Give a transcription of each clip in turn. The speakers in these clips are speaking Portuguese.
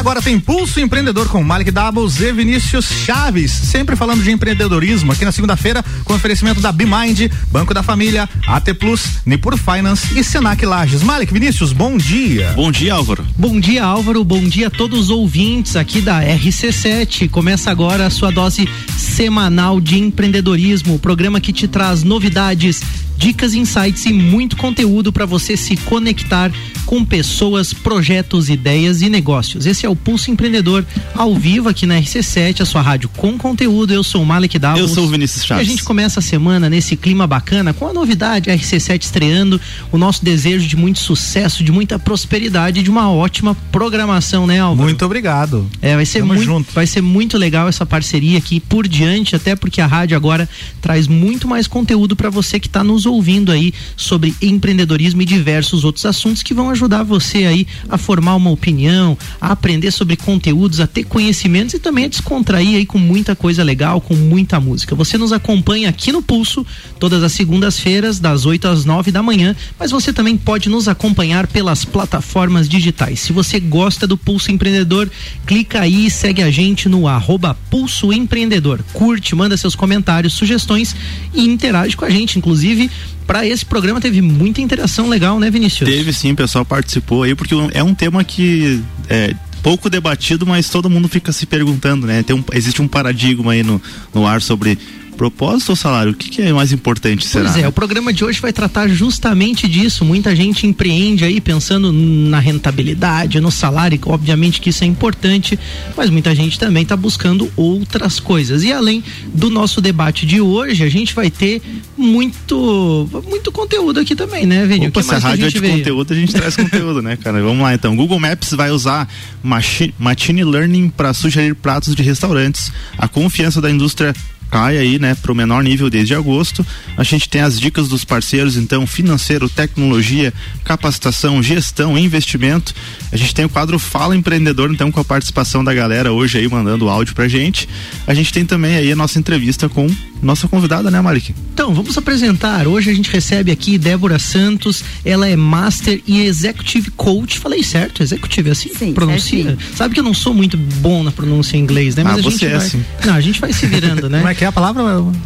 agora tem Pulso Empreendedor com Malik Doubles e Vinícius Chaves, sempre falando de empreendedorismo aqui na segunda-feira com oferecimento da BeMind, Banco da Família, AT Plus, Nipur Finance e Senac Lages. Malik Vinícius, bom dia. Bom dia, Álvaro. Bom dia, Álvaro. Bom dia a todos os ouvintes aqui da RC7. Começa agora a sua dose semanal de empreendedorismo, o programa que te traz novidades dicas, insights e muito conteúdo para você se conectar com pessoas, projetos, ideias e negócios. Esse é o Pulso Empreendedor ao vivo aqui na RC7, a sua rádio com conteúdo. Eu sou o Malek Davos. Eu sou o Vinícius Chaves. E a gente começa a semana nesse clima bacana com a novidade, a RC7 estreando, o nosso desejo de muito sucesso, de muita prosperidade, de uma ótima programação, né, Álvaro? Muito obrigado. É, vai ser muito, junto. vai ser muito legal essa parceria aqui por diante, até porque a rádio agora traz muito mais conteúdo para você que está nos ouvindo aí sobre empreendedorismo e diversos outros assuntos que vão ajudar você aí a formar uma opinião, a aprender sobre conteúdos, a ter conhecimentos e também a descontrair aí com muita coisa legal, com muita música. Você nos acompanha aqui no Pulso todas as segundas-feiras das 8 às 9 da manhã, mas você também pode nos acompanhar pelas plataformas digitais. Se você gosta do Pulso Empreendedor, clica aí e segue a gente no arroba Pulso Empreendedor. Curte, manda seus comentários, sugestões e interage com a gente. Inclusive, para esse programa teve muita interação legal, né, Vinícius? Teve sim, o pessoal participou aí, porque é um tema que é, pouco debatido, mas todo mundo fica se perguntando, né? Tem um, existe um paradigma aí no, no ar sobre propósito ou salário? O que, que é mais importante, será? Pois é, o programa de hoje vai tratar justamente disso. Muita gente empreende aí pensando na rentabilidade, no salário, obviamente que isso é importante, mas muita gente também está buscando outras coisas. E além do nosso debate de hoje, a gente vai ter muito muito conteúdo aqui também, né, Vini? Opa, se a rádio é de veio? conteúdo, a gente traz conteúdo, né, cara? Vamos lá então. Google Maps vai usar machine, machine learning para sugerir pratos de restaurantes. A confiança da indústria cai aí, né, para o menor nível desde agosto. A gente tem as dicas dos parceiros, então, financeiro, tecnologia, capacitação, gestão, investimento. A gente tem o quadro Fala Empreendedor, então, com a participação da galera hoje aí mandando áudio pra gente. A gente tem também aí a nossa entrevista com nossa convidada, né, Malik? Então, vamos apresentar. Hoje a gente recebe aqui Débora Santos. Ela é Master e Executive Coach. Falei certo? Executive, é assim Sim, pronuncia? Certinho. Sabe que eu não sou muito bom na pronúncia em inglês, né? Mas ah, a gente é vai... assim. Não, a gente vai se virando, né? Como é que é a palavra?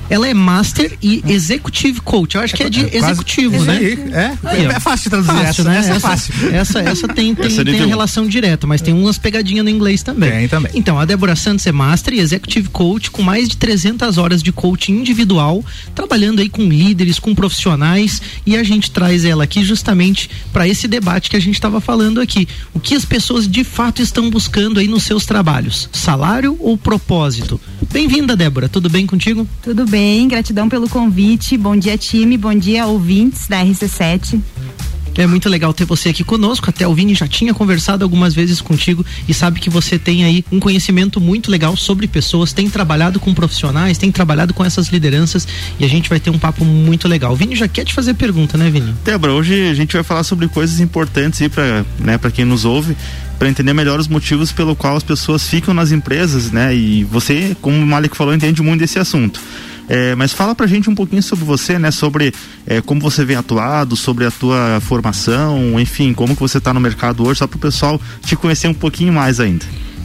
Ela é Master e Executive Coach. Eu acho que é de é executivo, né? É, aí, é fácil de traduzir fácil, essa, né? essa, essa é fácil. Essa, essa tem, tem, essa tem a relação direta, mas tem umas pegadinhas no inglês também. Tem também. Então, a Débora Santos é Master e Executive Coach com mais de 300 horas de individual trabalhando aí com líderes, com profissionais e a gente traz ela aqui justamente para esse debate que a gente estava falando aqui. O que as pessoas de fato estão buscando aí nos seus trabalhos? Salário ou propósito? Bem-vinda, Débora. Tudo bem contigo? Tudo bem, gratidão pelo convite. Bom dia, time. Bom dia, ouvintes da RC7. É muito legal ter você aqui conosco. Até o Vini já tinha conversado algumas vezes contigo e sabe que você tem aí um conhecimento muito legal sobre pessoas, tem trabalhado com profissionais, tem trabalhado com essas lideranças e a gente vai ter um papo muito legal. O Vini já quer te fazer pergunta, né, Vini? Débora, hoje a gente vai falar sobre coisas importantes aí para né, quem nos ouve para entender melhor os motivos pelo qual as pessoas ficam nas empresas, né? E você, como o Malik falou, entende muito desse assunto. É, mas fala pra gente um pouquinho sobre você, né? Sobre é, como você vem atuado, sobre a tua formação, enfim, como que você está no mercado hoje, só para o pessoal te conhecer um pouquinho mais ainda.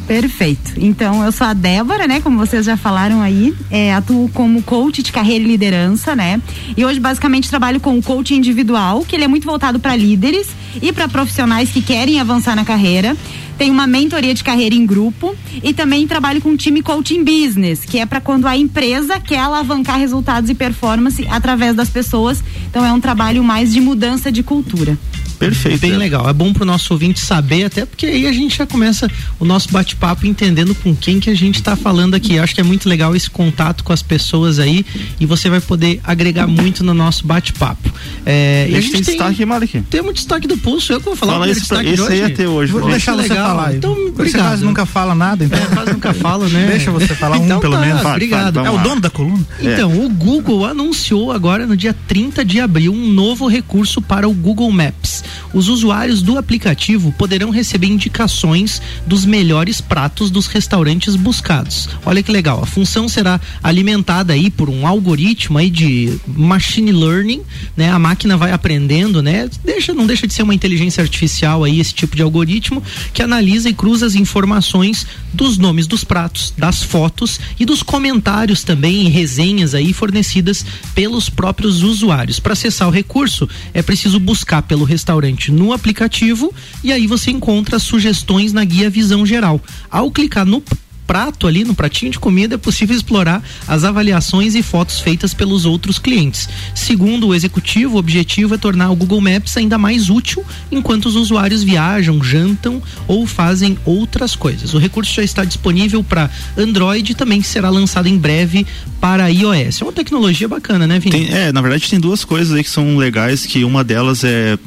Perfeito. Então, eu sou a Débora, né? Como vocês já falaram aí, é, atuo como coach de carreira e liderança, né? E hoje, basicamente, trabalho com o coaching individual, que ele é muito voltado para líderes e para profissionais que querem avançar na carreira. Tem uma mentoria de carreira em grupo e também trabalho com time coaching business, que é para quando a empresa quer alavancar resultados e performance através das pessoas. Então, é um trabalho mais de mudança de cultura. Perfeito. Bem é. legal. É bom pro nosso ouvinte saber, até porque aí a gente já começa o nosso bate-papo entendendo com quem que a gente está falando aqui. Eu acho que é muito legal esse contato com as pessoas aí e você vai poder agregar muito no nosso bate-papo. É, e a gente tem destaque, Malik. Temos destaque do pulso. Eu que vou falar Fala esse, destaque esse aí é teu hoje. Vou deixar você legal. falar. Então, obrigado. Você quase nunca fala nada, então. É, quase nunca fala, né? Deixa você falar então, um, pelo tá, menos. Obrigado. é o dono da coluna? Então, é. o Google anunciou agora no dia 30 de abril um novo recurso para o Google Maps. Os usuários do aplicativo poderão receber indicações dos melhores pratos dos restaurantes buscados. Olha que legal, a função será alimentada aí por um algoritmo aí de machine learning, né? A máquina vai aprendendo, né? Deixa, não deixa de ser uma inteligência artificial aí esse tipo de algoritmo que analisa e cruza as informações dos nomes dos pratos, das fotos e dos comentários também e resenhas aí fornecidas pelos próprios usuários. Para acessar o recurso, é preciso buscar pelo restaurante no aplicativo e aí você encontra sugestões na guia Visão Geral. Ao clicar no prato ali, no pratinho de comida, é possível explorar as avaliações e fotos feitas pelos outros clientes. Segundo o executivo, o objetivo é tornar o Google Maps ainda mais útil enquanto os usuários viajam, jantam ou fazem outras coisas. O recurso já está disponível para Android e também será lançado em breve para iOS. É uma tecnologia bacana, né, Vini? Tem, é, na verdade tem duas coisas aí que são legais, que uma delas é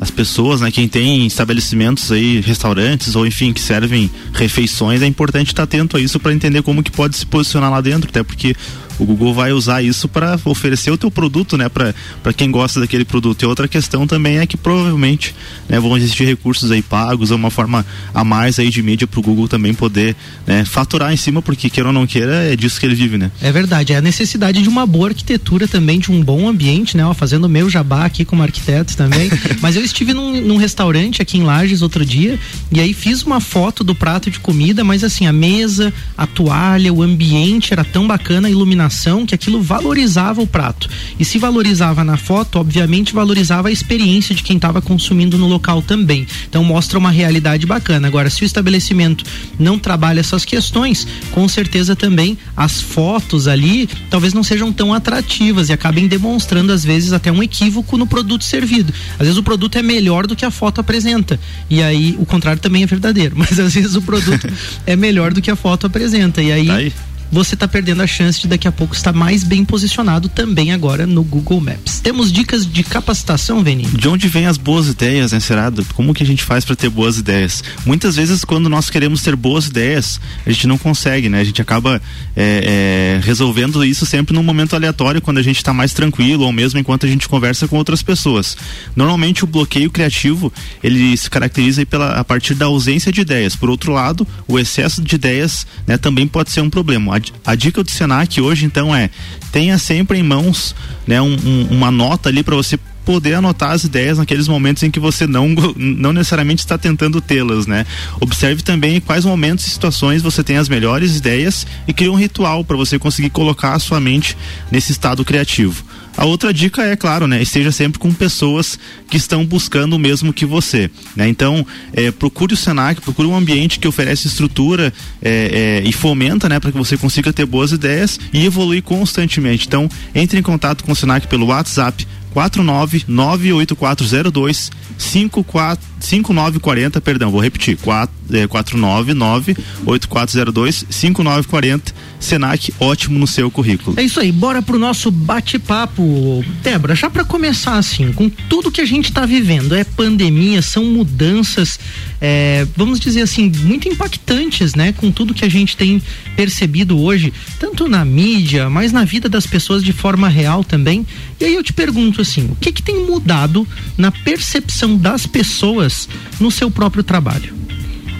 as pessoas, né, quem tem estabelecimentos aí, restaurantes ou enfim, que servem refeições, é importante estar atento a isso para entender como que pode se posicionar lá dentro, até porque o Google vai usar isso para oferecer o teu produto, né, para quem gosta daquele produto. E outra questão também é que provavelmente, né, vão existir recursos aí pagos, uma forma a mais aí de mídia para o Google também poder, né, faturar em cima, porque queira ou não queira, é disso que ele vive, né? É verdade, é a necessidade de uma boa arquitetura também, de um bom ambiente, né, ó, fazendo meu jabá aqui como arquiteto também. Mas eu estive num, num restaurante aqui em Lages outro dia e aí fiz uma foto do prato de comida, mas assim, a mesa, a toalha, o ambiente era tão bacana, a iluminação que aquilo valorizava o prato. E se valorizava na foto, obviamente valorizava a experiência de quem estava consumindo no local também. Então mostra uma realidade bacana. Agora, se o estabelecimento não trabalha essas questões, com certeza também as fotos ali talvez não sejam tão atrativas e acabem demonstrando às vezes até um equívoco no produto servido. Às vezes o produto é melhor do que a foto apresenta. E aí o contrário também é verdadeiro, mas às vezes o produto é melhor do que a foto apresenta. E aí, tá aí você está perdendo a chance de daqui a pouco estar mais bem posicionado também agora no Google Maps. Temos dicas de capacitação, Veni? De onde vêm as boas ideias, né, Serado? Como que a gente faz para ter boas ideias? Muitas vezes, quando nós queremos ter boas ideias, a gente não consegue, né? A gente acaba é, é, resolvendo isso sempre num momento aleatório, quando a gente está mais tranquilo, ou mesmo enquanto a gente conversa com outras pessoas. Normalmente, o bloqueio criativo ele se caracteriza pela, a partir da ausência de ideias. Por outro lado, o excesso de ideias né, também pode ser um problema a, dica do Senac hoje então é tenha sempre em mãos né, um, um, uma nota ali para você poder anotar as ideias naqueles momentos em que você não, não necessariamente está tentando tê-las, né? Observe também quais momentos e situações você tem as melhores ideias e crie um ritual para você conseguir colocar a sua mente nesse estado criativo. A outra dica é, claro, né? Esteja sempre com pessoas que estão buscando o mesmo que você. Né? Então, é, procure o Senac, procure um ambiente que oferece estrutura é, é, e fomenta, né, para que você consiga ter boas ideias e evoluir constantemente. Então, entre em contato com o Senac pelo WhatsApp 49 98402 5940, perdão, vou repetir, 499 8402 5940. Senac, ótimo no seu currículo. É isso aí, bora pro nosso bate-papo. Débora, já para começar assim, com tudo que a gente está vivendo, é pandemia, são mudanças, é, vamos dizer assim, muito impactantes, né? Com tudo que a gente tem percebido hoje, tanto na mídia, mas na vida das pessoas de forma real também. E aí eu te pergunto assim, o que que tem mudado na percepção das pessoas no seu próprio trabalho?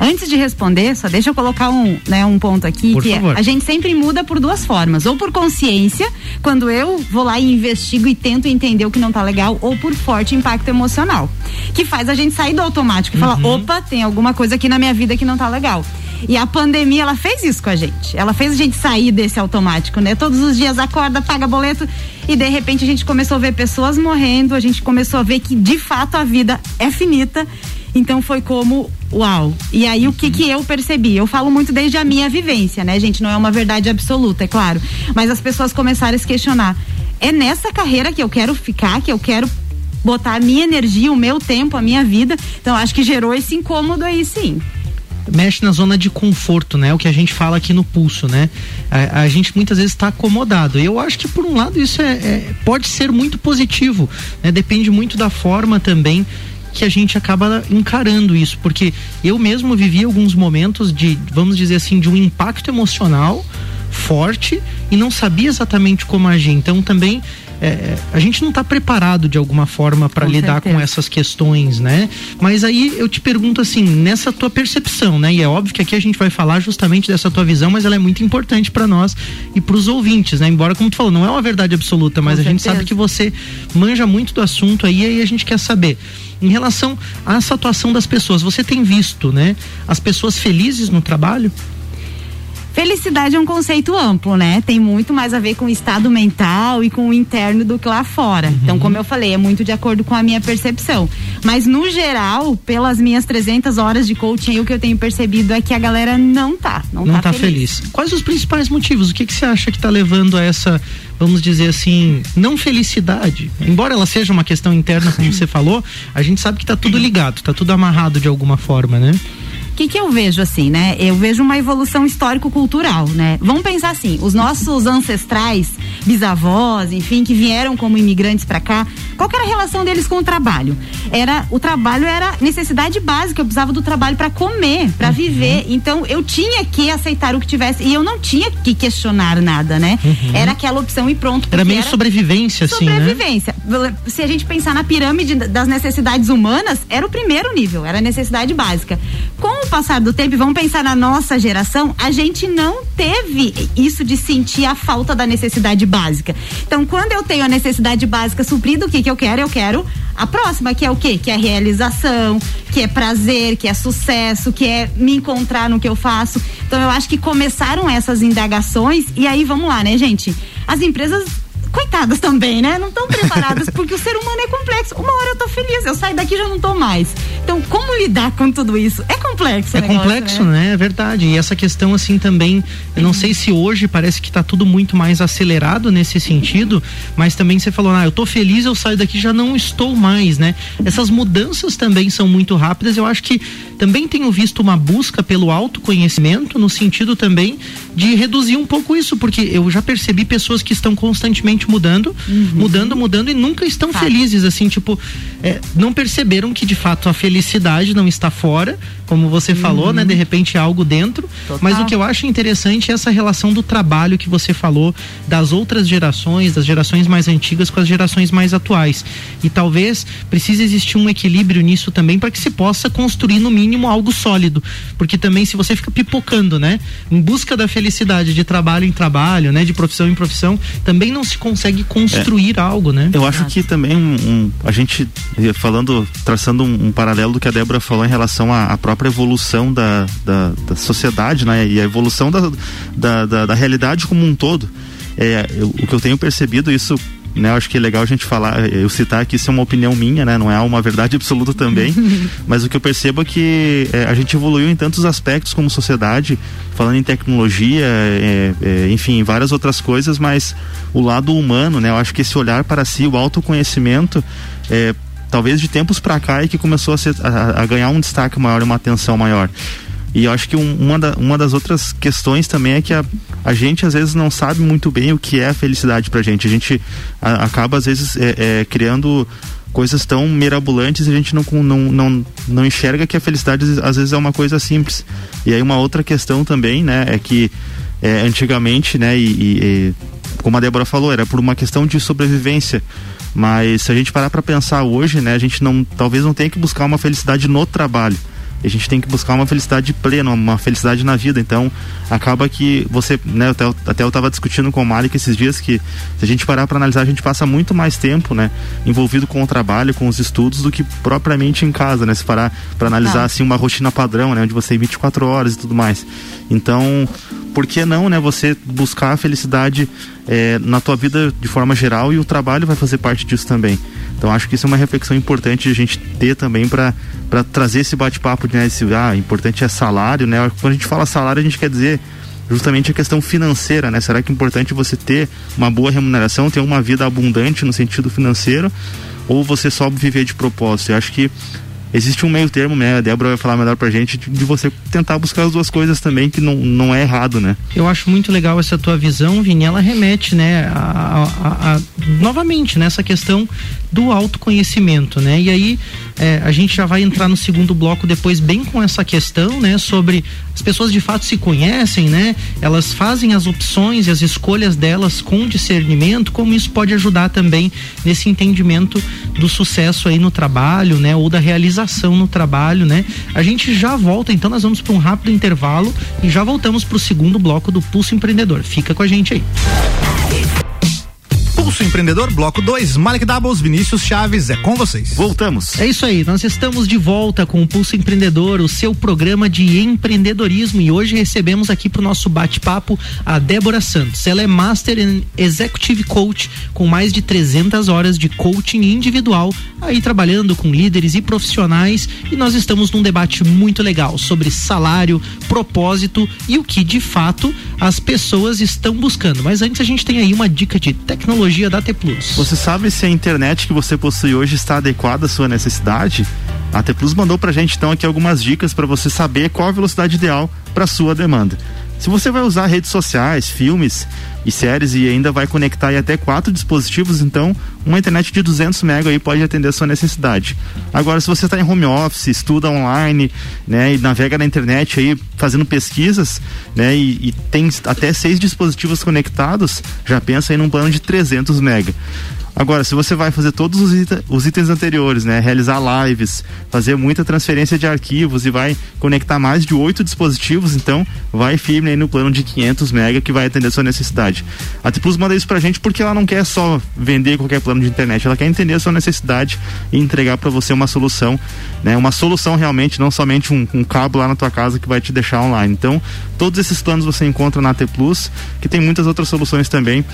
Antes de responder, só deixa eu colocar um, né, um ponto aqui, por que é, favor. a gente sempre muda por duas formas. Ou por consciência, quando eu vou lá e investigo e tento entender o que não tá legal, ou por forte impacto emocional. Que faz a gente sair do automático e uhum. falar, opa, tem alguma coisa aqui na minha vida que não tá legal. E a pandemia, ela fez isso com a gente. Ela fez a gente sair desse automático, né? Todos os dias acorda, paga boleto e de repente a gente começou a ver pessoas morrendo, a gente começou a ver que de fato a vida é finita. Então foi como, uau. E aí o que que eu percebi? Eu falo muito desde a minha vivência, né, gente? Não é uma verdade absoluta, é claro. Mas as pessoas começaram a se questionar. É nessa carreira que eu quero ficar, que eu quero botar a minha energia, o meu tempo, a minha vida. Então acho que gerou esse incômodo aí, sim mexe na zona de conforto, né? O que a gente fala aqui no pulso, né? A, a gente muitas vezes está acomodado. Eu acho que por um lado isso é, é pode ser muito positivo, né? Depende muito da forma também que a gente acaba encarando isso, porque eu mesmo vivi alguns momentos de, vamos dizer assim, de um impacto emocional forte e não sabia exatamente como agir. Então também é, a gente não está preparado de alguma forma para lidar certeza. com essas questões, né? Mas aí eu te pergunto assim, nessa tua percepção, né? E é óbvio que aqui a gente vai falar justamente dessa tua visão, mas ela é muito importante para nós e para os ouvintes, né? Embora como tu falou, não é uma verdade absoluta, mas Com a gente certeza. sabe que você manja muito do assunto aí e aí a gente quer saber em relação a essa atuação das pessoas, você tem visto, né? As pessoas felizes no trabalho? Felicidade é um conceito amplo, né? Tem muito mais a ver com o estado mental e com o interno do que lá fora. Então, como eu falei, é muito de acordo com a minha percepção. Mas, no geral, pelas minhas 300 horas de coaching, o que eu tenho percebido é que a galera não tá. Não, não tá, está feliz. Quais os principais motivos? O que, que você acha que está levando a essa, vamos dizer assim, não felicidade? Embora ela seja uma questão interna, como você falou, a gente sabe que está tudo ligado, está tudo amarrado de alguma forma, né? O que, que eu vejo assim, né? Eu vejo uma evolução histórico-cultural, né? Vamos pensar assim, os nossos ancestrais, bisavós, enfim, que vieram como imigrantes para cá, qual era a relação deles com o trabalho? Era o trabalho era necessidade básica, eu precisava do trabalho para comer, para viver. Então eu tinha que aceitar o que tivesse e eu não tinha que questionar nada, né? Era aquela opção e pronto. Era meio sobrevivência, assim, né? sobrevivência. Se a gente pensar na pirâmide das necessidades humanas, era o primeiro nível, era a necessidade básica. Com passar do tempo, e vamos pensar na nossa geração, a gente não teve isso de sentir a falta da necessidade básica. Então, quando eu tenho a necessidade básica suprida, o que que eu quero? Eu quero a próxima, que é o quê? Que é realização, que é prazer, que é sucesso, que é me encontrar no que eu faço. Então, eu acho que começaram essas indagações e aí vamos lá, né, gente? As empresas coitadas também, né? Não estão preparadas porque o ser humano é complexo. Uma hora eu tô feliz, eu saio daqui e já não tô mais. Então, como lidar com tudo isso? É complexo, É negócio, complexo, né? né? É verdade. E essa questão, assim, também, eu não sei se hoje parece que tá tudo muito mais acelerado nesse sentido, mas também você falou, ah, eu tô feliz, eu saio daqui já não estou mais, né? Essas mudanças também são muito rápidas. Eu acho que também tenho visto uma busca pelo autoconhecimento no sentido também de reduzir um pouco isso, porque eu já percebi pessoas que estão constantemente mudando, mudando, mudando e nunca estão felizes, assim, tipo, é, não perceberam que de fato a felicidade não está fora, como você falou, né? De repente é algo dentro. Total. Mas o que eu acho interessante é essa relação do trabalho que você falou, das outras gerações, das gerações mais antigas com as gerações mais atuais. E talvez precise existir um equilíbrio nisso também para que se possa construir no mínimo algo sólido. Porque também se você fica pipocando, né? Em busca da felicidade de trabalho em trabalho, né? De profissão em profissão, também não se consegue construir algo, né? Eu acho que também um, um- a gente eh, falando, traçando um, um paralelo do que a Débora falou em relação à, à própria evolução da, da, da sociedade, né? E a evolução da, da, da, da realidade como um todo. É, eu- o que eu tenho percebido isso né, eu acho que é legal a gente falar, eu citar que isso é uma opinião minha, né, não é uma verdade absoluta também, mas o que eu percebo é que eh, a gente evoluiu em tantos aspectos como sociedade, falando em tecnologia, eh, eh, enfim, várias outras coisas, mas o lado humano, né, eu acho que esse olhar para si, o autoconhecimento, eh, talvez de tempos para cá é que começou a, ser- a- a ganhar um destaque maior, uma atenção maior. E eu acho que um- uma, da- uma das outras questões também é que a, a gente às vezes não sabe muito bem o que é a felicidade pra gente. A gente a- acaba às vezes é, é, criando coisas tão mirabolantes e a gente não, não, não, não enxerga que a felicidade às vezes é uma coisa simples. E aí uma outra questão também, né, é que é, antigamente, né, e, e- e como a Débora falou, era por uma questão de sobrevivência. Mas se a gente parar para pensar hoje, né, a gente não, talvez não tenha que buscar uma felicidade no trabalho. A gente tem que buscar uma felicidade plena, uma felicidade na vida. Então, acaba que você, né, até, eu- até eu estava discutindo com o Malik esses dias que se a gente parar para analisar, a gente passa muito mais tempo, né, envolvido com o trabalho, com os estudos do que propriamente em casa, né? Se parar para analisar Tá. assim uma rotina padrão, né, onde você tem 24 horas e tudo mais. Então, por que não, né, você buscar a felicidade eh, na tua vida de forma geral e o trabalho vai fazer parte disso também. Então, acho que isso é uma reflexão importante de a gente ter também para para trazer esse bate-papo de né, esse, ah, importante é salário, né? Quando a gente fala salário, a gente quer dizer justamente a questão financeira, né? Será que é importante você ter uma boa remuneração, ter uma vida abundante no sentido financeiro, ou você só viver de propósito? Eu acho que existe um meio termo, né? A Débora vai falar melhor pra gente, de, de você tentar buscar as duas coisas também, que não, não é errado, né? Eu acho muito legal essa tua visão, Vini. Ela remete, né, a, a- a- novamente nessa questão do autoconhecimento, né? E aí é, a gente já vai entrar no segundo bloco depois bem com essa questão, né? Sobre as pessoas de fato se conhecem, né? Elas fazem as opções e as escolhas delas com discernimento, como isso pode ajudar também nesse entendimento do sucesso aí no trabalho, né? Ou da realização no trabalho, né? A gente já volta, então nós vamos para um rápido intervalo e já voltamos para o segundo bloco do Pulso Empreendedor. Fica com a gente aí. Pulso Empreendedor, bloco 2, Malik Doubles, Vinícius Chaves, é com vocês. Voltamos. É isso aí, nós estamos de volta com o Pulso Empreendedor, o seu programa de empreendedorismo e hoje recebemos aqui para o nosso bate-papo a Débora Santos. Ela é Master in Executive Coach com mais de 300 horas de coaching individual, aí trabalhando com líderes e profissionais e nós estamos num debate muito legal sobre salário, propósito e o que de fato as pessoas estão buscando. Mas antes a gente tem aí uma dica de tecnologia tecnologia da T Plus. Você sabe se a internet que você possui hoje está adequada à sua necessidade? A T Plus mandou pra gente então aqui algumas dicas para você saber qual a velocidade ideal para sua demanda. Se você vai usar redes sociais, filmes e séries e ainda vai conectar até quatro dispositivos, então uma internet de 200 MB aí pode atender a sua necessidade. Agora, se você está em home office, estuda online, né, e navega na internet aí fazendo pesquisas, né, e, e tem até seis dispositivos conectados, já pensa aí num plano de 300 MB. Agora, se você vai fazer todos os, ita os itens anteriores, né? Realizar lives, fazer muita transferência de arquivos e vai conectar mais de oito dispositivos, então vai firme aí no plano de 500 mega que vai atender a sua necessidade. A T Plus manda isso pra gente porque ela não quer só vender qualquer plano de internet, ela quer entender a sua necessidade e entregar para você uma solução, né? Uma solução realmente, não somente um, um cabo lá na tua casa que vai te deixar online. Então, todos esses planos você encontra na T Plus, que tem muitas outras soluções também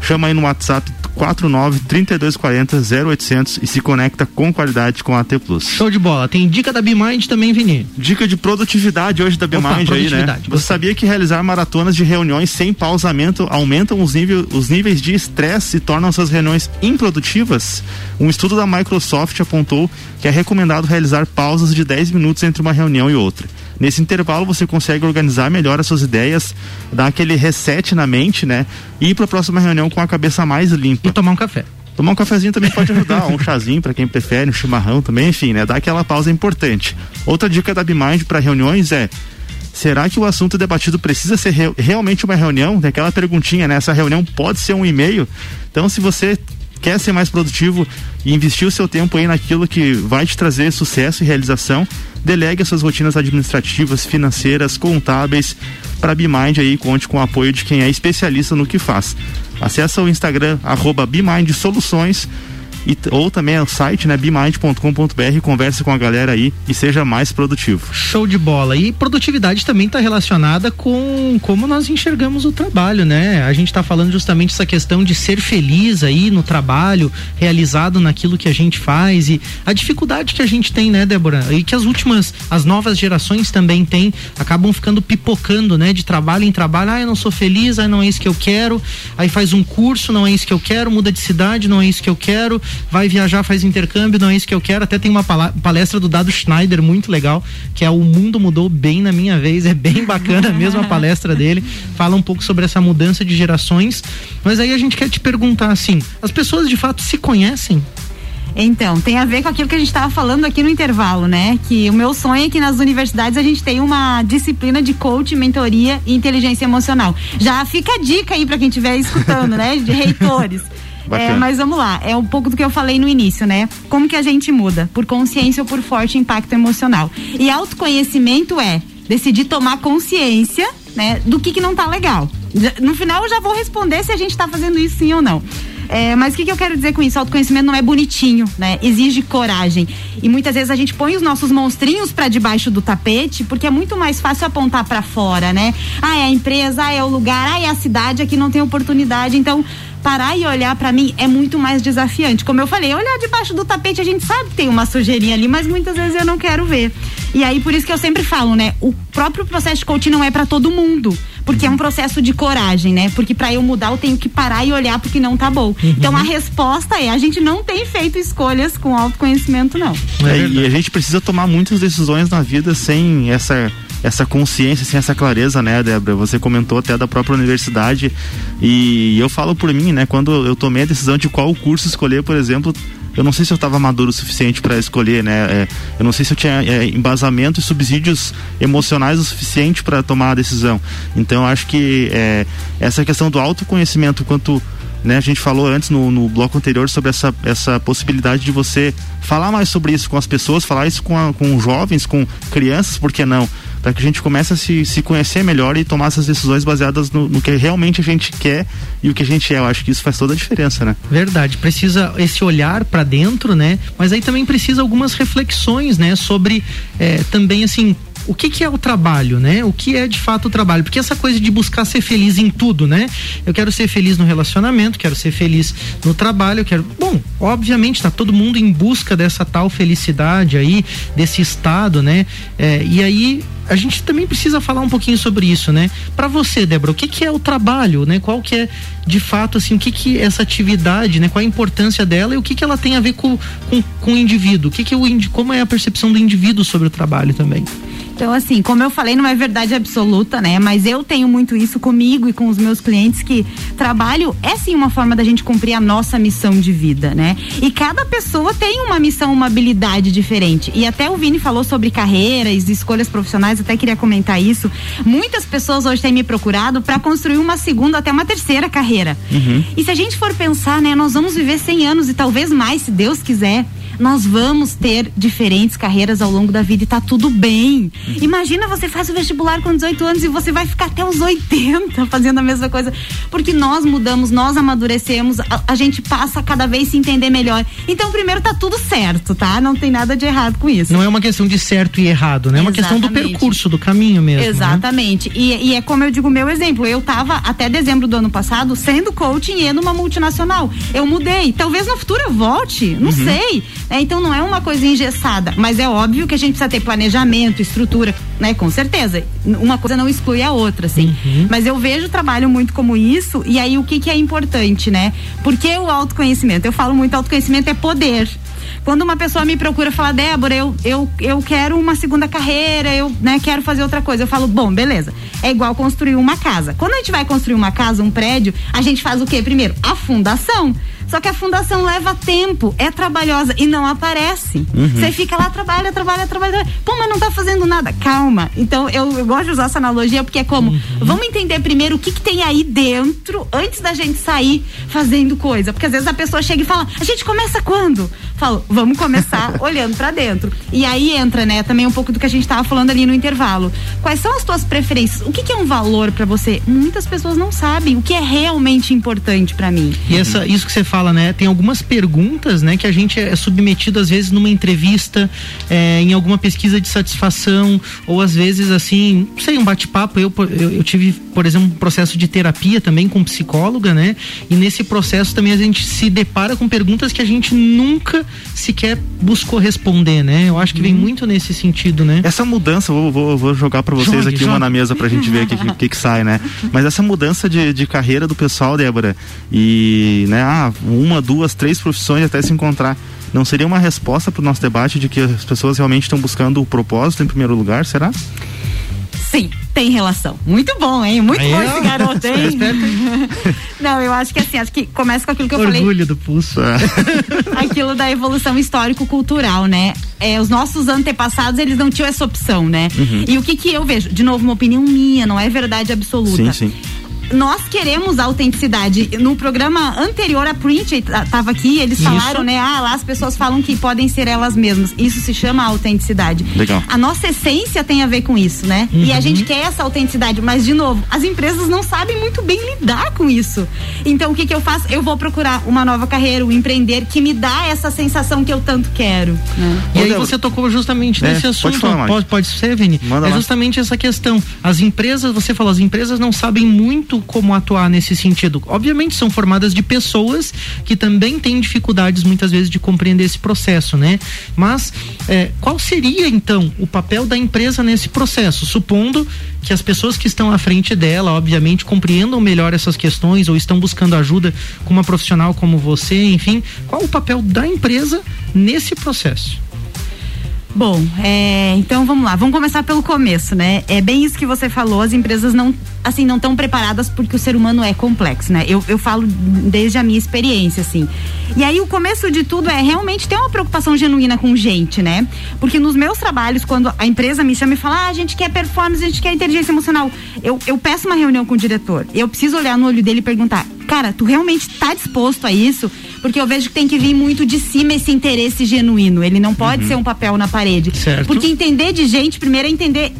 Chama aí no WhatsApp 49 3240 0800 e se conecta com qualidade com a T Plus. Show de bola. Tem dica da BeMind também, Vini. Dica de produtividade hoje da BeMind aí, né? Você sabia que realizar maratonas de reuniões sem pausamento aumentam os, nível, os níveis de estresse e tornam essas reuniões improdutivas? Um estudo da Microsoft apontou que é recomendado realizar pausas de 10 minutos entre uma reunião e outra. Nesse intervalo você consegue organizar melhor as suas ideias, dar aquele reset na mente, né? E ir para a próxima reunião com a cabeça mais limpa. E tomar um café. Tomar um cafezinho também pode ajudar, um chazinho para quem prefere, um chimarrão também, enfim, né? Dar aquela pausa importante. Outra dica da BeMind para reuniões é será que o assunto debatido precisa ser re realmente uma reunião? Tem aquela perguntinha, né? Essa reunião pode ser um e-mail? Então, se você quer ser mais produtivo e investir o seu tempo aí naquilo que vai te trazer sucesso e realização, delegue as suas rotinas administrativas, financeiras, contábeis para BeMind aí, conte com o apoio de quem é especialista no que faz. Acesse o Instagram arroba BeMind Soluções e, ou também é o site, né, bimind.com.br, converse com a galera aí e seja mais produtivo. Show de bola. E produtividade também está relacionada com como nós enxergamos o trabalho, né? A gente está falando justamente essa questão de ser feliz aí no trabalho, realizado naquilo que a gente faz e a dificuldade que a gente tem, né, Débora? E que as últimas, as novas gerações também têm, acabam ficando pipocando, né, de trabalho em trabalho. Ah, eu não sou feliz, ah, não é isso que eu quero. Aí faz um curso, não é isso que eu quero, muda de cidade, não é isso que eu quero vai viajar, faz intercâmbio, não é isso que eu quero. Até tem uma palestra do Dado Schneider muito legal, que é O Mundo Mudou Bem na Minha Vez. É bem bacana mesmo a palestra dele. Fala um pouco sobre essa mudança de gerações. Mas aí a gente quer te perguntar assim: as pessoas de fato se conhecem? Então, tem a ver com aquilo que a gente estava falando aqui no intervalo, né? Que o meu sonho é que nas universidades a gente tenha uma disciplina de coach, mentoria e inteligência emocional. Já fica a dica aí para quem estiver escutando, né? De reitores. É, mas vamos lá, é um pouco do que eu falei no início, né? Como que a gente muda? Por consciência ou por forte impacto emocional. E autoconhecimento é decidir tomar consciência, né, do que que não tá legal. No final eu já vou responder se a gente tá fazendo isso sim ou não. É, mas o que, que, eu quero dizer com isso? Autoconhecimento não é bonitinho, né? Exige coragem. E muitas vezes a gente põe os nossos monstrinhos para debaixo do tapete, porque é muito mais fácil apontar para fora, né? Ah, é a empresa, ah, é o lugar, ah, é a cidade, aqui não tem oportunidade. Então, parar e olhar para mim é muito mais desafiante. Como eu falei, olhar debaixo do tapete, a gente sabe que tem uma sujeirinha ali, mas muitas vezes eu não quero ver. E aí por isso que eu sempre falo, né? O próprio processo de coaching não é para todo mundo, porque é um processo de coragem, né? Porque para eu mudar eu tenho que parar e olhar porque não tá bom. Uhum. Então a resposta é, a gente não tem feito escolhas com autoconhecimento não. É, e a gente precisa tomar muitas decisões na vida sem essa essa consciência, assim, essa clareza, né, Débora? Você comentou até da própria universidade e eu falo por mim, né? Quando eu tomei a decisão de qual curso escolher, por exemplo, eu não sei se eu estava maduro o suficiente para escolher, né? É, eu não sei se eu tinha é, embasamento e subsídios emocionais o suficiente para tomar a decisão. Então, acho que é, essa questão do autoconhecimento, quanto né, a gente falou antes no, no bloco anterior sobre essa, essa possibilidade de você falar mais sobre isso com as pessoas, falar isso com, a, com jovens, com crianças, por que não? Para que a gente comece a se, se conhecer melhor e tomar essas decisões baseadas no, no, que realmente a gente quer e o que a gente é. Eu acho que isso faz toda a diferença, né? Verdade. Precisa esse olhar para dentro, né? Mas aí também precisa algumas reflexões, né? Sobre é, também assim o que, que é o trabalho, né? O que é de fato o trabalho? Porque essa coisa de buscar ser feliz em tudo, né? Eu quero ser feliz no relacionamento, quero ser feliz no trabalho, eu quero. Bom, obviamente, tá todo mundo em busca dessa tal felicidade aí, desse estado, né? É, e aí a gente também precisa falar um pouquinho sobre isso, né? Para você, Débora, o que, que é o trabalho, né? Qual que é, de fato, assim, o que que essa atividade, né? Qual a importância dela e o que que ela tem a ver com, com, com o indivíduo? O que que o, como é a percepção do indivíduo sobre o trabalho também? Então, assim, como eu falei, não é verdade absoluta, né? Mas eu tenho muito isso comigo e com os meus clientes que trabalho é sim uma forma da gente cumprir a nossa missão de vida, né? E cada pessoa tem uma missão, uma habilidade diferente. E até o Vini falou sobre carreiras, escolhas profissionais, até queria comentar isso. Muitas pessoas hoje têm me procurado para construir uma segunda até uma terceira carreira. Uhum. E se a gente for pensar, né, nós vamos viver 100 anos e talvez mais, se Deus quiser nós vamos ter diferentes carreiras ao longo da vida e tá tudo bem. Uhum. Imagina você faz o vestibular com 18 anos e você vai ficar até os 80 fazendo a mesma coisa. Porque nós mudamos, nós amadurecemos, a, a gente passa a cada vez se entender melhor. Então, primeiro tá tudo certo, tá? Não tem nada de errado com isso. Não é uma questão de certo e errado, né? É uma questão do percurso, do caminho mesmo. Né? Exatamente. Né? E, e, é como eu digo meu exemplo. Eu tava até dezembro do ano passado sendo coaching e numa multinacional. Eu mudei. Talvez no futuro eu volte, não uhum. sei. É, então não é uma coisa engessada, mas é óbvio que a gente precisa ter planejamento, estrutura, né? Com certeza. Uma coisa não exclui a outra, assim. Uhum. Mas eu vejo o trabalho muito como isso, e aí o que, que é importante, né? Porque o autoconhecimento, eu falo muito, autoconhecimento é poder. Quando uma pessoa me procura e fala, Débora, eu, eu, eu quero uma segunda carreira, eu né, quero fazer outra coisa. Eu falo, bom, beleza. É igual construir uma casa. Quando a gente vai construir uma casa, um prédio, a gente faz o quê primeiro? A fundação. Só que a fundação leva tempo, é trabalhosa e não aparece. Uhum. Você fica lá, trabalha, trabalha, trabalha. Pô, mas não tá fazendo nada. Calma. Então eu, eu gosto de usar essa analogia porque é como, uhum. vamos entender primeiro o que, que tem aí dentro antes da gente sair fazendo coisa. Porque às vezes a pessoa chega e fala, a gente começa quando? Falo, vamos começar olhando para dentro. E aí entra, né, também um pouco do que a gente tava falando ali no intervalo. Quais são as tuas preferências? O que, que é um valor para você? Muitas pessoas não sabem o que é realmente importante para mim. E essa, isso que você fala fala, né? Tem algumas perguntas, né? Que a gente é submetido às vezes numa entrevista, é, em alguma pesquisa de satisfação, ou às vezes assim, não sei, um bate-papo. Eu, eu, eu, tive, por exemplo, um processo de terapia também com psicóloga, né? E nesse processo também a gente se depara com perguntas que a gente nunca sequer buscou responder, né? Eu acho que vem uhum. muito nesse sentido, né? Essa mudança, vou, vou, vou jogar para vocês jogue, aqui jogue. uma na mesa pra gente ver o que, que, que, sai, né? Mas essa mudança de, de carreira do pessoal, Débora, e, né, ah, uma, duas, três profissões até se encontrar. Não seria uma resposta para o nosso debate de que as pessoas realmente estão buscando o propósito em primeiro lugar, será? Sim, tem relação. Muito bom, hein? Muito Aí, bom esse garoto, hein? Não, eu acho que assim, acho que começa com aquilo que eu Orgulho falei. Orgulho do pulso. É. aquilo da evolução histórico-cultural, né? É, os nossos antepassados, eles não tinham essa opção, né? Uhum. E o que que eu vejo? De novo, uma opinião minha, não é verdade absoluta. Sim, sim nós queremos autenticidade. No programa anterior, a Print estava aqui, eles Isso. falaram, né? Ah, lá as pessoas falam que podem ser elas mesmas. Isso se chama autenticidade. Legal. A nossa essência tem a ver com isso, né? Uhum. E a uhum. gente quer essa autenticidade, mas de novo, as empresas não sabem muito bem lidar com isso. Então o que que eu faço? Eu vou procurar uma nova carreira, um empreender que me dá essa sensação que eu tanto quero. Né? E aí você tocou justamente é, nesse assunto. Pode, falar, pode, pode ser, Vini? Manda é lá. justamente essa questão. As empresas, você falou, as empresas não sabem muito como atuar nesse sentido. Obviamente são formadas de pessoas que também têm dificuldades muitas vezes de compreender esse processo, né? Mas é, qual seria então o papel da empresa nesse processo? Supondo que as pessoas que estão à frente dela, obviamente, compreendam melhor essas questões ou estão buscando ajuda com uma profissional como você, enfim, qual o papel da empresa nesse processo? Bom, é, então vamos lá, vamos começar pelo começo, né? É bem isso que você falou, as empresas não, assim, não estão preparadas porque o ser humano é complexo, né? Eu, eu falo desde a minha experiência, assim. E aí o começo de tudo é realmente ter uma preocupação genuína com gente, né? Porque nos meus trabalhos, quando a empresa me chama e fala, ah, a gente quer performance, a gente quer inteligência emocional, eu, eu peço uma reunião com o diretor, eu preciso olhar no olho dele e perguntar, cara, tu realmente está disposto a isso? Porque eu vejo que tem que vir muito de cima esse interesse genuíno. Ele não pode uhum. ser um papel na parede. Certo. Porque entender de gente, primeiro é entender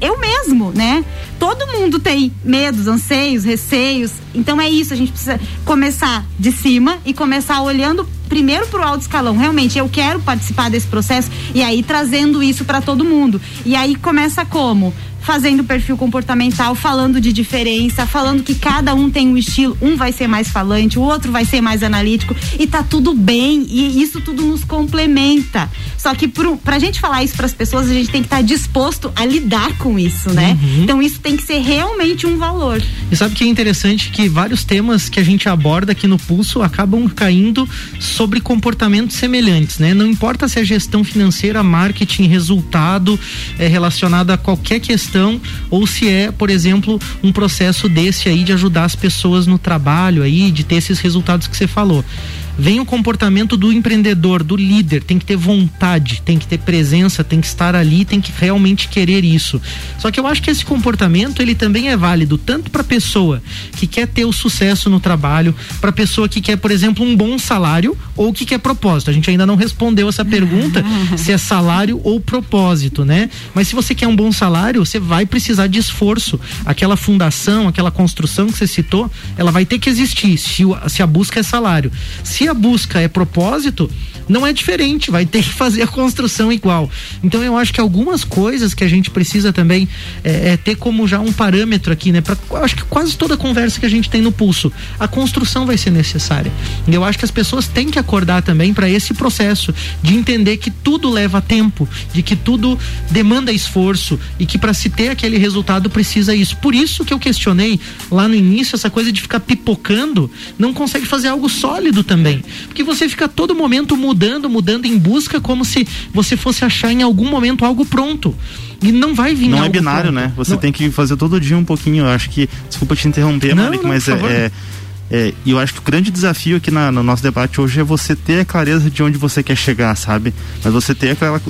eu mesmo, né? Todo mundo tem medos, anseios, receios. Então é isso, a gente precisa começar de cima e começar olhando primeiro para o alto escalão. Realmente, eu quero participar desse processo e aí trazendo isso para todo mundo. E aí começa como? Fazendo perfil comportamental, falando de diferença, falando que cada um tem um estilo, um vai ser mais falante, o outro vai ser mais analítico e tá tudo bem e isso tudo nos complementa. Só que pro, pra gente falar isso para as pessoas, a gente tem que estar tá disposto a lidar com isso, né? Uhum. Então isso tem que ser realmente um valor. E sabe que é interessante que vários temas que a gente aborda aqui no Pulso acabam caindo sobre comportamentos semelhantes, né? Não importa se é gestão financeira, marketing, resultado é relacionado a qualquer questão gestão ou se é, por exemplo, um processo desse aí de ajudar as pessoas no trabalho aí, de ter esses resultados que você falou vem o comportamento do empreendedor, do líder, tem que ter vontade, tem que ter presença, tem que estar ali, tem que realmente querer isso. Só que eu acho que esse comportamento ele também é válido tanto para pessoa que quer ter o sucesso no trabalho, para pessoa que quer, por exemplo, um bom salário ou que quer propósito. A gente ainda não respondeu essa pergunta se é salário ou propósito, né? Mas se você quer um bom salário, você vai precisar de esforço. Aquela fundação, aquela construção que você citou, ela vai ter que existir se, se a busca é salário. Se a busca é propósito, não é diferente, vai ter que fazer a construção igual. Então eu acho que algumas coisas que a gente precisa também é, é ter como já um parâmetro aqui, né? Pra, acho que quase toda conversa que a gente tem no pulso, a construção vai ser necessária. E eu acho que as pessoas têm que acordar também para esse processo de entender que tudo leva tempo, de que tudo demanda esforço e que para se ter aquele resultado precisa isso. Por isso que eu questionei lá no início essa coisa de ficar pipocando, não consegue fazer algo sólido também, porque você fica todo momento mudando mudando, em busca como se você fosse achar em algum momento algo pronto. E não vai vir Não é binário, pronto. né? Você não... tem que fazer todo dia um pouquinho. Eu acho que. Desculpa te interromper, não, Malik, não, mas é, é, é, e eu acho que o grande desafio aqui na, no nosso debate hoje é você ter a clareza de onde você quer chegar, sabe? Mas você ter aquela.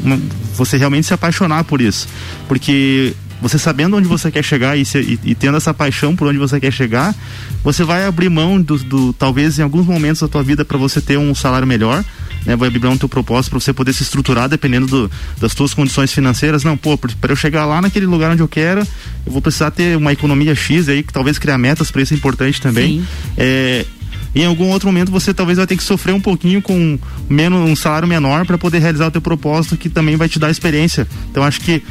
Você realmente se apaixonar por isso. Porque você sabendo onde você quer chegar e, se, e, e, tendo essa paixão por onde você quer chegar, você vai abrir mão do, do talvez em alguns momentos da tua vida para você ter um salário melhor, né? Vai abrir mão do teu propósito para você poder se estruturar dependendo do, das tuas condições financeiras. Não, pô, para eu chegar lá naquele lugar onde eu quero, eu vou precisar ter uma economia X aí, que talvez criar metas para isso é importante também. Sim. É, em algum outro momento você talvez vai ter que sofrer um pouquinho com menos um salário menor para poder realizar o teu propósito que também vai te dar experiência. Então acho que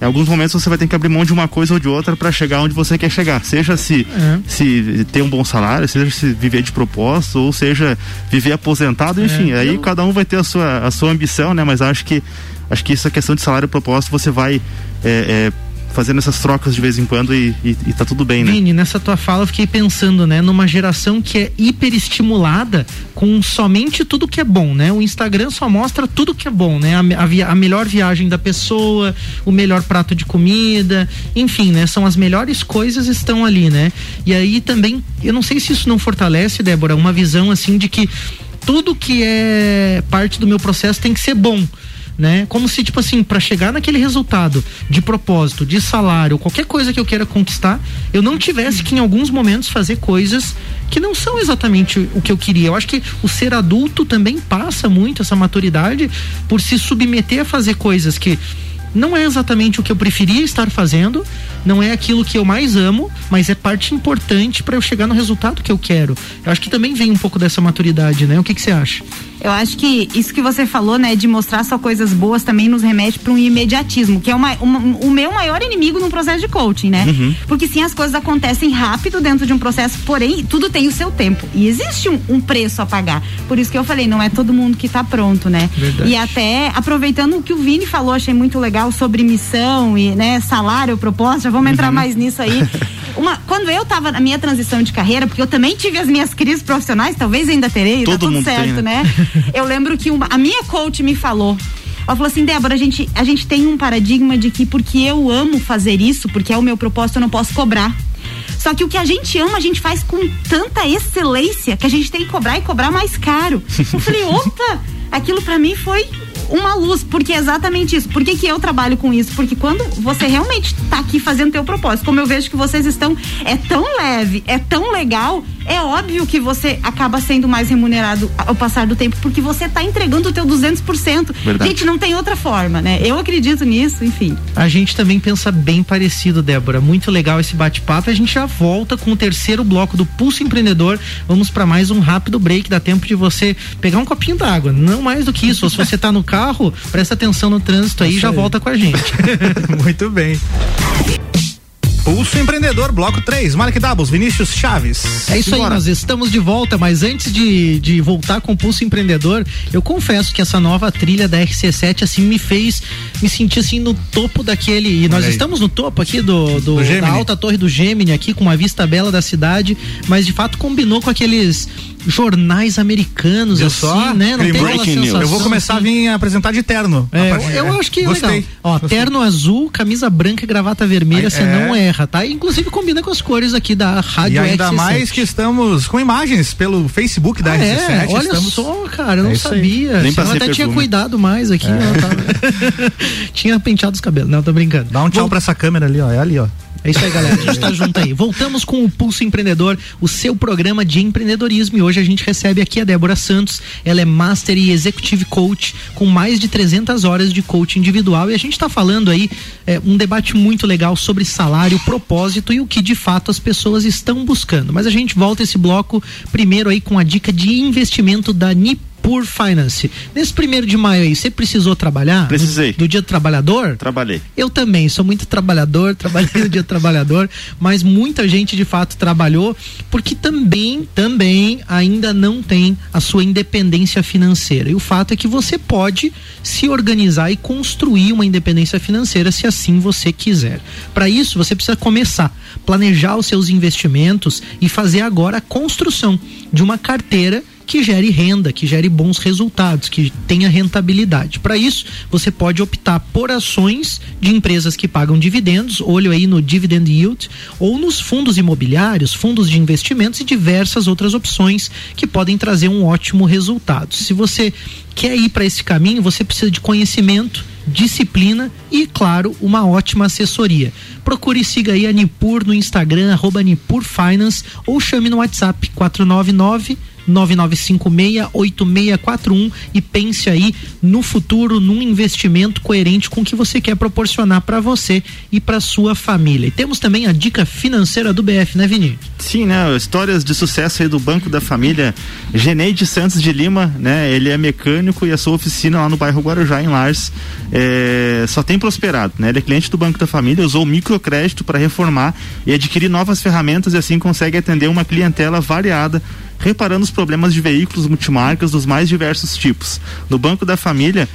em alguns momentos você vai ter que abrir mão de uma coisa ou de outra para chegar onde você quer chegar. Seja se, é. se ter um bom salário, seja se viver de propósito, ou seja viver aposentado, enfim. É, aí eu... cada um vai ter a sua, a sua ambição, né? Mas acho que acho que essa questão de salário e propósito você vai é, é, fazendo essas trocas de vez em quando e, e, e tá tudo bem, né? Vini, nessa tua fala eu fiquei pensando, né, numa geração que é hiperestimulada com somente tudo que é bom, né? O Instagram só mostra tudo que é bom, né? A, a, a melhor viagem da pessoa, o melhor prato de comida, enfim, né? São as melhores coisas estão ali, né? E aí também, eu não sei se isso não fortalece, Débora, uma visão assim de que tudo que é parte do meu processo tem que ser bom né? Como se, tipo assim, para chegar naquele resultado de propósito, de salário, qualquer coisa que eu queira conquistar, eu não tivesse que em alguns momentos fazer coisas que não são exatamente o que eu queria. Eu acho que o ser adulto também passa muito essa maturidade por se submeter a fazer coisas que não é exatamente o que eu preferia estar fazendo, não é aquilo que eu mais amo, mas é parte importante para eu chegar no resultado que eu quero. Eu acho que também vem um pouco dessa maturidade, né? O que, que você acha? Eu acho que isso que você falou, né, de mostrar só coisas boas também nos remete para um imediatismo, que é uma, uma, o meu maior inimigo no processo de coaching, né? Uhum. Porque sim, as coisas acontecem rápido dentro de um processo, porém, tudo tem o seu tempo. E existe um, um preço a pagar. Por isso que eu falei, não é todo mundo que está pronto, né? Verdade. E até aproveitando o que o Vini falou, achei muito legal sobre missão e, né, salário, propósito, já vamos uhum. entrar mais nisso aí. Uma, quando eu estava na minha transição de carreira, porque eu também tive as minhas crises profissionais, talvez ainda terei, tá todo tá tudo certo, tem, né? né? eu lembro que uma, a minha coach me falou Ela falou assim, Débora, a gente, a gente tem um paradigma de que porque eu amo fazer isso, porque é o meu propósito, eu não posso cobrar. Só que o que a gente ama, a gente faz com tanta excelência que a gente tem que cobrar e cobrar mais caro. Eu falei, opa, aquilo para mim foi uma luz, porque é exatamente isso. Por que, que eu trabalho com isso? Porque quando você realmente está aqui fazendo teu propósito, como eu vejo que vocês estão, é tão leve, é tão legal, é óbvio que você acaba sendo mais remunerado ao passar do tempo, porque você está entregando o teu 200%. Verdade. Gente, não tem outra forma, né? Eu acredito nisso, enfim. A gente também pensa bem parecido, Débora. Muito legal esse bate-papo. A gente já volta com o terceiro bloco do Pulso Empreendedor. Vamos para mais um rápido break. Dá tempo de você pegar um copinho d'água. Não mais do que isso. Ou se você está no carro, presta atenção no trânsito aí e já volta com a gente. Muito bem. Pulso Empreendedor, bloco 3, Mark Dabos, Vinícius Chaves. É isso Bora. aí, nós estamos de volta, mas antes de, de voltar com o Pulso Empreendedor, eu confesso que essa nova trilha da RC7 assim me fez me sentir assim no topo daquele. E nós estamos no topo aqui do, do, do da alta torre do Gemini, aqui com uma vista bela da cidade, mas de fato combinou com aqueles jornais americanos, Viu assim, só? né? Não tem aquela sensação, Eu vou começar assim. a vir apresentar de terno. É, eu, eu acho que é Gostei. legal. Ó, terno azul, camisa branca e gravata vermelha, você é... não erra, tá? Inclusive combina com as cores aqui da Rádio E ainda mais que estamos com imagens pelo Facebook da ah, RC7. É, olha estamos... só, cara, eu não é sabia. Nem eu até tinha cuidado mais aqui. É. Ó, tinha penteado os cabelos. Não, tô brincando. Dá um tchau Bom, pra essa câmera ali, ó. É ali, ó. É isso aí, galera. A gente tá junto aí. Voltamos com o Pulso Empreendedor, o seu programa de empreendedorismo. E hoje a gente recebe aqui a Débora Santos. Ela é Master e Executive Coach, com mais de 300 horas de coaching individual. E a gente está falando aí é, um debate muito legal sobre salário, propósito e o que de fato as pessoas estão buscando. Mas a gente volta esse bloco primeiro aí com a dica de investimento da NIP por Finance. Nesse primeiro de maio aí, você precisou trabalhar? Precisei. Do, do dia do trabalhador? Trabalhei. Eu também, sou muito trabalhador, trabalhei no dia do trabalhador, mas muita gente de fato trabalhou, porque também, também ainda não tem a sua independência financeira. E o fato é que você pode se organizar e construir uma independência financeira se assim você quiser. Para isso, você precisa começar, planejar os seus investimentos e fazer agora a construção de uma carteira que gere renda, que gere bons resultados, que tenha rentabilidade. Para isso, você pode optar por ações de empresas que pagam dividendos, olho aí no dividend yield, ou nos fundos imobiliários, fundos de investimentos e diversas outras opções que podem trazer um ótimo resultado. Se você quer ir para esse caminho, você precisa de conhecimento, disciplina e, claro, uma ótima assessoria. Procure e siga aí a Nipur no Instagram, arroba Nipur Finance, ou chame no WhatsApp 499 99568641 e pense aí no futuro, num investimento coerente com o que você quer proporcionar para você e para sua família. E temos também a dica financeira do BF, né, Vini? Sim, né? Histórias de sucesso aí do Banco da Família. Geneide Santos de Lima, né? Ele é mecânico e a sua oficina lá no bairro Guarujá, em Lars, é, só tem prosperado, né? Ele é cliente do Banco da Família, usou microcrédito para reformar e adquirir novas ferramentas e assim consegue atender uma clientela variada reparando os problemas de veículos multimarcas dos mais diversos tipos. No Banco da Família,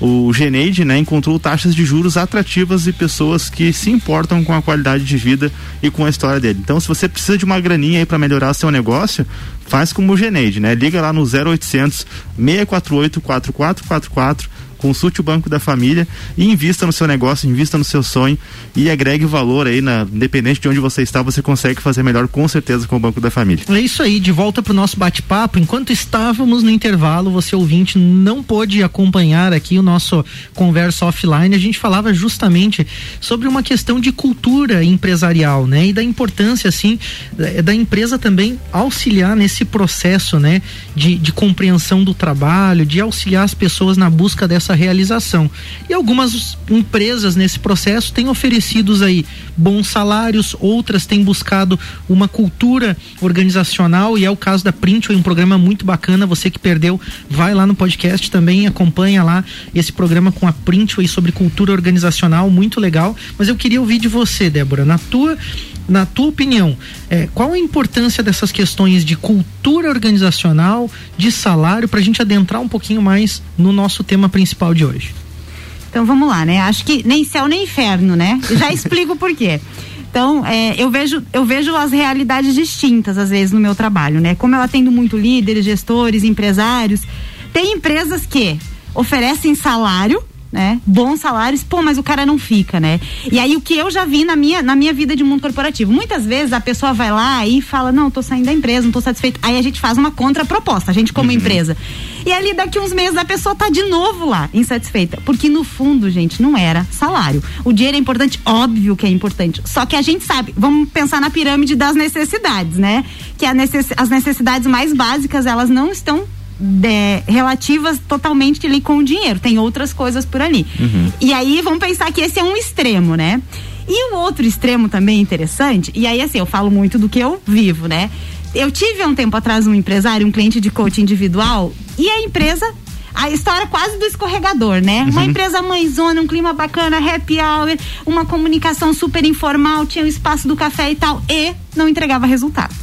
o Geneide né, encontrou taxas de juros atrativas e pessoas que se importam com a qualidade de vida e com a história dele. Então, se você precisa de uma graninha para melhorar seu negócio, faz como o Geneide, né? Liga lá no 0800 648 4444 consulte o Banco da Família e invista no seu negócio, invista no seu sonho e agregue valor aí, na, independente de onde você está, você consegue fazer melhor com certeza com o Banco da Família. É isso aí, de volta para o nosso bate-papo. Enquanto estávamos no intervalo, você ouvinte não pôde acompanhar aqui o nosso conversa offline. A gente falava justamente sobre uma questão de cultura empresarial, né? E da importância, assim, da empresa também auxiliar nesse processo, né? De, de compreensão do trabalho, de auxiliar as pessoas na busca dessa essa realização. E algumas empresas nesse processo têm oferecido aí bons salários, outras têm buscado uma cultura organizacional e é o caso da Print, um programa muito bacana. Você que perdeu, vai lá no podcast também, acompanha lá esse programa com a Print sobre cultura organizacional, muito legal. Mas eu queria ouvir de você, Débora, na tua na tua opinião, é, qual a importância dessas questões de cultura organizacional, de salário, para a gente adentrar um pouquinho mais no nosso tema principal de hoje? Então vamos lá, né? Acho que nem céu nem inferno, né? já explico por quê. Então, é, eu, vejo, eu vejo as realidades distintas, às vezes, no meu trabalho, né? Como eu atendo muito líderes, gestores, empresários, tem empresas que oferecem salário né? Bons salários, pô, mas o cara não fica, né? E aí o que eu já vi na minha, na minha vida de mundo corporativo, muitas vezes a pessoa vai lá e fala, não, tô saindo da empresa, não tô satisfeito. Aí a gente faz uma contraproposta, a gente como uhum. empresa. E ali daqui uns meses a pessoa tá de novo lá, insatisfeita. Porque no fundo, gente, não era salário. O dinheiro é importante, óbvio que é importante. Só que a gente sabe, vamos pensar na pirâmide das necessidades, né? Que necess, as necessidades mais básicas, elas não estão de, relativas totalmente ali com o dinheiro. Tem outras coisas por ali. Uhum. E aí vamos pensar que esse é um extremo, né? E o outro extremo também interessante, e aí assim, eu falo muito do que eu vivo, né? Eu tive há um tempo atrás um empresário, um cliente de coaching individual, e a empresa a história quase do escorregador, né? Uhum. Uma empresa mãezona, um clima bacana, happy hour, uma comunicação super informal, tinha o espaço do café e tal, e não entregava resultado.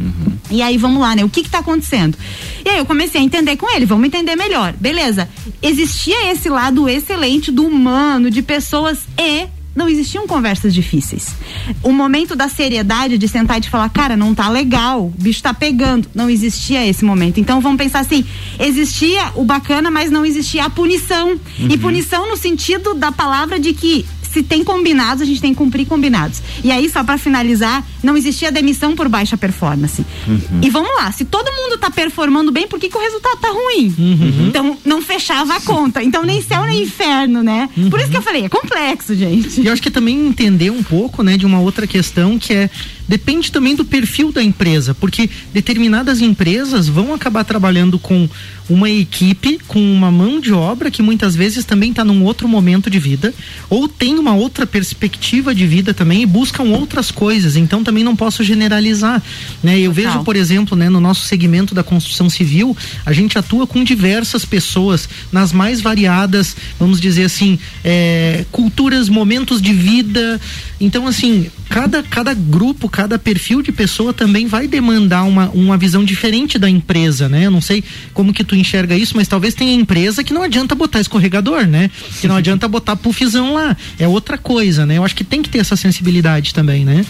Uhum. E aí vamos lá, né? O que que tá acontecendo? E aí eu comecei a entender com ele, vamos entender melhor. Beleza. Existia esse lado excelente do humano, de pessoas e não existiam conversas difíceis. O momento da seriedade de sentar e de falar, cara, não tá legal, o bicho tá pegando. Não existia esse momento. Então vamos pensar assim: existia o bacana, mas não existia a punição. Uhum. E punição no sentido da palavra de que se tem combinados, a gente tem que cumprir combinados. E aí, só para finalizar, não existia demissão por baixa performance. Uhum. E vamos lá, se todo mundo tá performando bem, por que, que o resultado tá ruim? Uhum. Então, não fechava a conta. Então, nem céu nem inferno, né? Uhum. Por isso que eu falei, é complexo, gente. E eu acho que também entender um pouco, né, de uma outra questão que é depende também do perfil da empresa, porque determinadas empresas vão acabar trabalhando com uma equipe, com uma mão de obra que muitas vezes também está num outro momento de vida, ou tem uma outra perspectiva de vida também e buscam outras coisas. Então também não posso generalizar, né? Eu Total. vejo, por exemplo, né, no nosso segmento da construção civil, a gente atua com diversas pessoas nas mais variadas, vamos dizer assim, é, culturas, momentos de vida. Então assim, cada cada grupo cada perfil de pessoa também vai demandar uma, uma visão diferente da empresa, né? Eu não sei como que tu enxerga isso, mas talvez tenha empresa que não adianta botar escorregador, né? Que não adianta botar puffzão lá. É outra coisa, né? Eu acho que tem que ter essa sensibilidade também, né?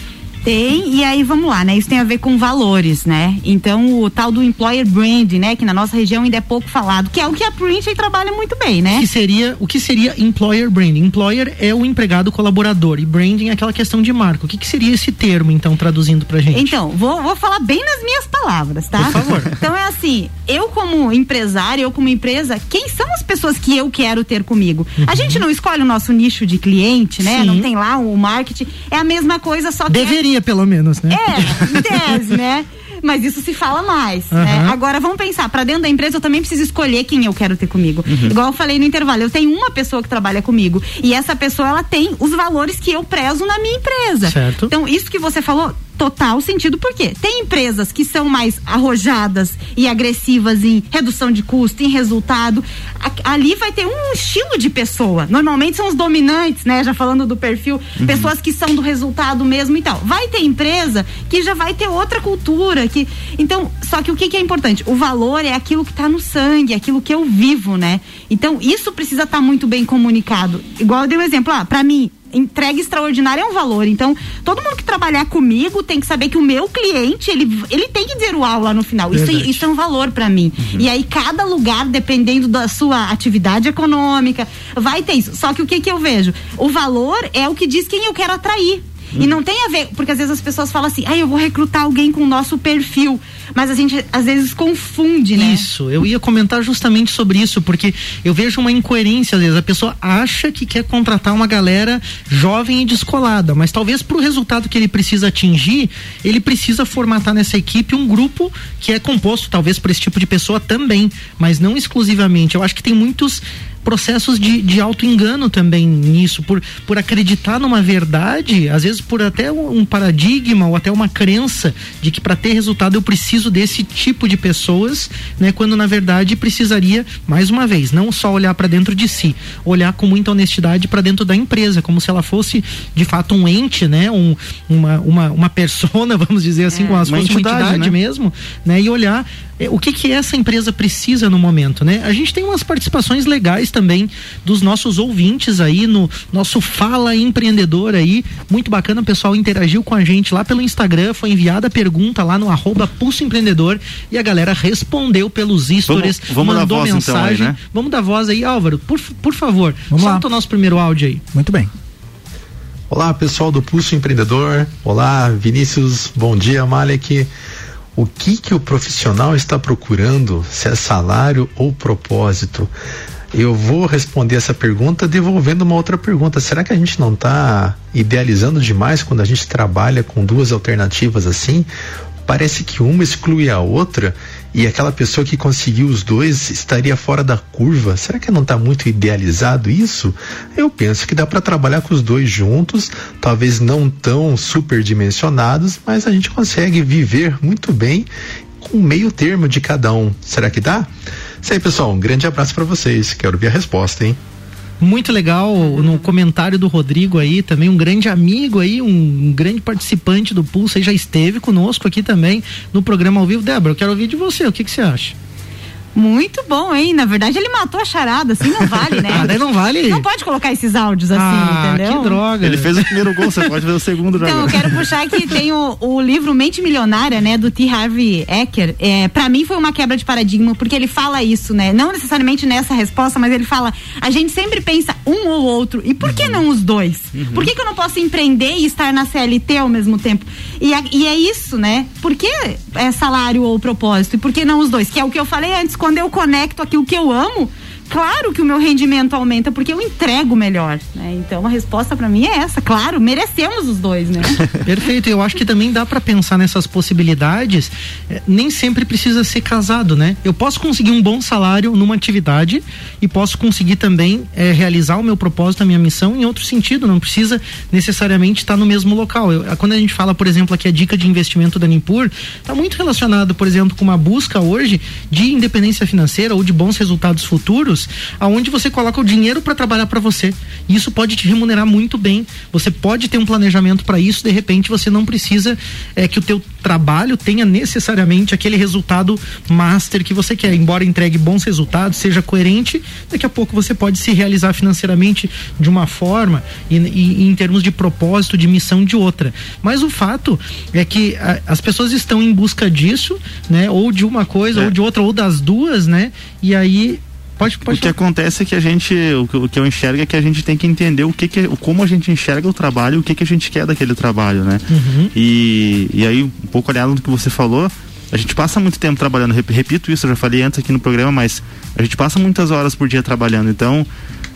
Tem, e aí vamos lá, né? Isso tem a ver com valores, né? Então, o tal do employer brand, né? Que na nossa região ainda é pouco falado, que é o que a Prince trabalha muito bem, né? Que seria, o que seria employer branding? Employer é o empregado colaborador e branding é aquela questão de marca. O que, que seria esse termo, então, traduzindo pra gente? Então, vou, vou falar bem nas minhas palavras, tá? Por favor. Então é assim, eu como empresário, eu como empresa, quem são as pessoas que eu quero ter comigo? Uhum. A gente não escolhe o nosso nicho de cliente, né? Sim. Não tem lá o marketing. É a mesma coisa, só que. Deveria pelo menos, né? É, em tese, né? Mas isso se fala mais, uhum. né? Agora vamos pensar, para dentro da empresa eu também preciso escolher quem eu quero ter comigo. Uhum. Igual eu falei no intervalo, eu tenho uma pessoa que trabalha comigo e essa pessoa ela tem os valores que eu prezo na minha empresa. Certo. Então, isso que você falou total sentido, porque tem empresas que são mais arrojadas e agressivas em redução de custo, em resultado. ali vai ter um estilo de pessoa. Normalmente são os dominantes, né? Já falando do perfil, uhum. pessoas que são do resultado mesmo e tal. Vai ter empresa que já vai ter outra cultura. que Então, só que o que, que é importante? O valor é aquilo que está no sangue, é aquilo que eu vivo, né? Então, isso precisa estar tá muito bem comunicado. Igual eu dei um exemplo, ah, para mim, entrega extraordinária é um valor. Então, todo mundo que trabalhar comigo tem que saber que o meu cliente, ele, ele tem que dizer uau lá no final. Isso, isso é um valor para mim. Uhum. E aí, cada lugar, dependendo da sua atividade econômica, vai ter isso. Só que o que, que eu vejo? O valor é o que diz quem eu quero atrair. Hum. E não tem a ver, porque às vezes as pessoas falam assim, ah, eu vou recrutar alguém com o nosso perfil. Mas a gente às vezes confunde, né? Isso, eu ia comentar justamente sobre isso, porque eu vejo uma incoerência às vezes. A pessoa acha que quer contratar uma galera jovem e descolada, mas talvez para o resultado que ele precisa atingir, ele precisa formatar nessa equipe um grupo que é composto talvez por esse tipo de pessoa também, mas não exclusivamente. Eu acho que tem muitos processos de, de auto-engano também nisso, por, por acreditar numa verdade, às vezes por até um paradigma ou até uma crença de que para ter resultado eu preciso desse tipo de pessoas, né? Quando na verdade precisaria, mais uma vez, não só olhar para dentro de si, olhar com muita honestidade para dentro da empresa, como se ela fosse de fato um ente, né? Um, uma, uma, uma persona, vamos dizer assim, é, com a sua entidade, entidade né? mesmo, né? E olhar o que que essa empresa precisa no momento, né? A gente tem umas participações legais também dos nossos ouvintes aí no nosso Fala Empreendedor aí, muito bacana, o pessoal interagiu com a gente lá pelo Instagram, foi enviada a pergunta lá no arroba Pulso Empreendedor e a galera respondeu pelos stories, vamos, vamos mandou voz, mensagem. Então, aí, né? Vamos dar voz aí, Álvaro, por, por favor, vamos solta lá. o nosso primeiro áudio aí. Muito bem. Olá pessoal do Pulso Empreendedor, olá Vinícius, bom dia Malek o que que o profissional está procurando, se é salário ou propósito. Eu vou responder essa pergunta devolvendo uma outra pergunta. Será que a gente não está idealizando demais quando a gente trabalha com duas alternativas assim? Parece que uma exclui a outra e aquela pessoa que conseguiu os dois estaria fora da curva. Será que não está muito idealizado isso? Eu penso que dá para trabalhar com os dois juntos, talvez não tão superdimensionados, mas a gente consegue viver muito bem com meio termo de cada um. Será que dá? Isso aí, pessoal. Um grande abraço para vocês. Quero ver a resposta, hein? Muito legal no comentário do Rodrigo aí, também um grande amigo aí, um, grande participante do Pulso aí, já esteve conosco aqui também no programa ao vivo. Débora, eu quero ouvir de você, o que, que você acha? Muito bom, hein? Na verdade, ele matou a charada, assim não vale, né? ah, daí não vale. Não pode colocar esses áudios assim, ah, entendeu? Que droga. Ele fez o primeiro gol, você pode ver o segundo Então, eu quero puxar que tem o, o, livro Mente Milionária, né, do T. Harvey Ecker. É, para mim foi uma quebra de paradigma, porque ele fala isso, né? Não necessariamente nessa resposta, mas ele fala: a gente sempre pensa um ou outro. E por que uhum. não os dois? Uhum. Por que, que eu não posso empreender e estar na CLT ao mesmo tempo? E, a, e é isso, né? Por que é salário ou propósito? E por que não os dois? Que é o que eu falei antes, quando eu conecto aquilo que eu amo, claro que o meu rendimento aumenta porque eu entrego melhor, né? Então a resposta para mim é essa, claro, merecemos os dois, né? Perfeito. Eu acho que também dá para pensar nessas possibilidades. É, nem sempre precisa ser casado, né? Eu posso conseguir um bom salário numa atividade e posso conseguir também é, realizar o meu propósito, a minha missão em outro sentido. Não precisa necessariamente estar no mesmo local. Eu, quando a gente fala, por exemplo, aqui a dica de investimento da Nimpur, está muito relacionado, por exemplo, com uma busca hoje de independência financeira ou de bons resultados futuros aonde você coloca o dinheiro para trabalhar para você. Isso pode te remunerar muito bem. Você pode ter um planejamento para isso, de repente você não precisa é, que o teu trabalho tenha necessariamente aquele resultado master que você quer. Embora entregue bons resultados, seja coerente, daqui a pouco você pode se realizar financeiramente de uma forma e, e, e em termos de propósito, de missão de outra. Mas o fato é que a, as pessoas estão em busca disso, né? Ou de uma coisa, é. ou de outra, ou das duas, né? E aí Pode, pode o que acontece é que a gente, o que, eu enxergo é que a gente tem que entender o que, que como a gente enxerga o trabalho, o que, que a gente quer daquele trabalho, né? Uhum. E, e aí, um pouco olhando no que você falou, a gente passa muito tempo trabalhando, repito isso, eu já falei antes aqui no programa, mas a gente passa muitas horas por dia trabalhando, então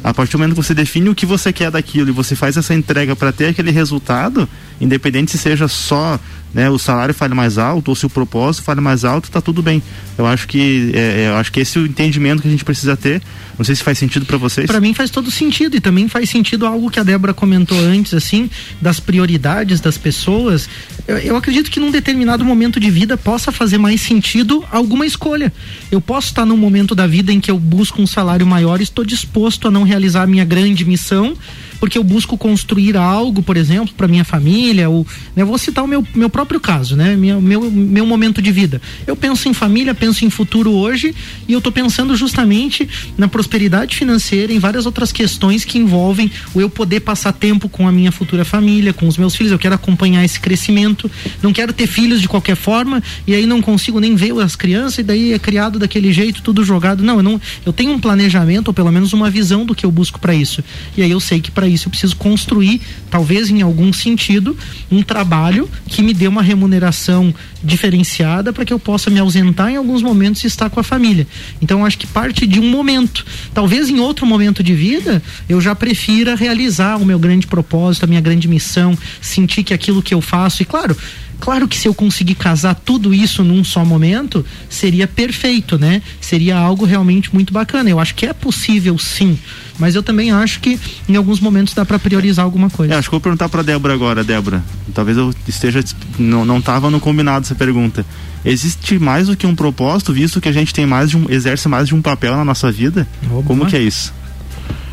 a partir do momento que você define o que você quer daquilo e você faz essa entrega para ter aquele resultado, independente se seja só né, o salário fale mais alto ou se o propósito fale mais alto, tá tudo bem. Eu acho que é, é eu acho que esse é o entendimento que a gente precisa ter. Não sei se faz sentido para vocês. Para mim faz todo sentido e também faz sentido algo que a Débora comentou antes, assim, das prioridades das pessoas. Eu, eu acredito que num determinado momento de vida possa fazer mais sentido alguma escolha. Eu posso estar num momento da vida em que eu busco um salário maior e estou disposto a não realizar a minha grande missão porque eu busco construir algo, por exemplo, para minha família, ou né, vou citar o meu, meu próprio caso, né? Meu, meu, meu momento de vida. Eu penso em família, penso em futuro hoje e eu estou pensando justamente na prosperidade financeira, em várias outras questões que envolvem o eu poder passar tempo com a minha futura família, com os meus filhos. Eu quero acompanhar esse crescimento. Não quero ter filhos de qualquer forma e aí não consigo nem ver as crianças e daí é criado daquele jeito, tudo jogado. Não, eu não, eu tenho um planejamento ou pelo menos uma visão do que eu busco para isso. E aí eu sei que para isso eu preciso construir, talvez em algum sentido, um trabalho que me dê uma remuneração diferenciada para que eu possa me ausentar em alguns momentos e estar com a família. Então, acho que parte de um momento. Talvez em outro momento de vida eu já prefira realizar o meu grande propósito, a minha grande missão, sentir que aquilo que eu faço, e claro, Claro que se eu conseguir casar tudo isso num só momento, seria perfeito, né? Seria algo realmente muito bacana. Eu acho que é possível sim, mas eu também acho que em alguns momentos dá para priorizar alguma coisa. É, acho que vou perguntar para Débora agora, Débora. Talvez eu esteja não não tava no combinado essa pergunta. Existe mais do que um propósito, visto que a gente tem mais de um exerce mais de um papel na nossa vida? Como que é isso?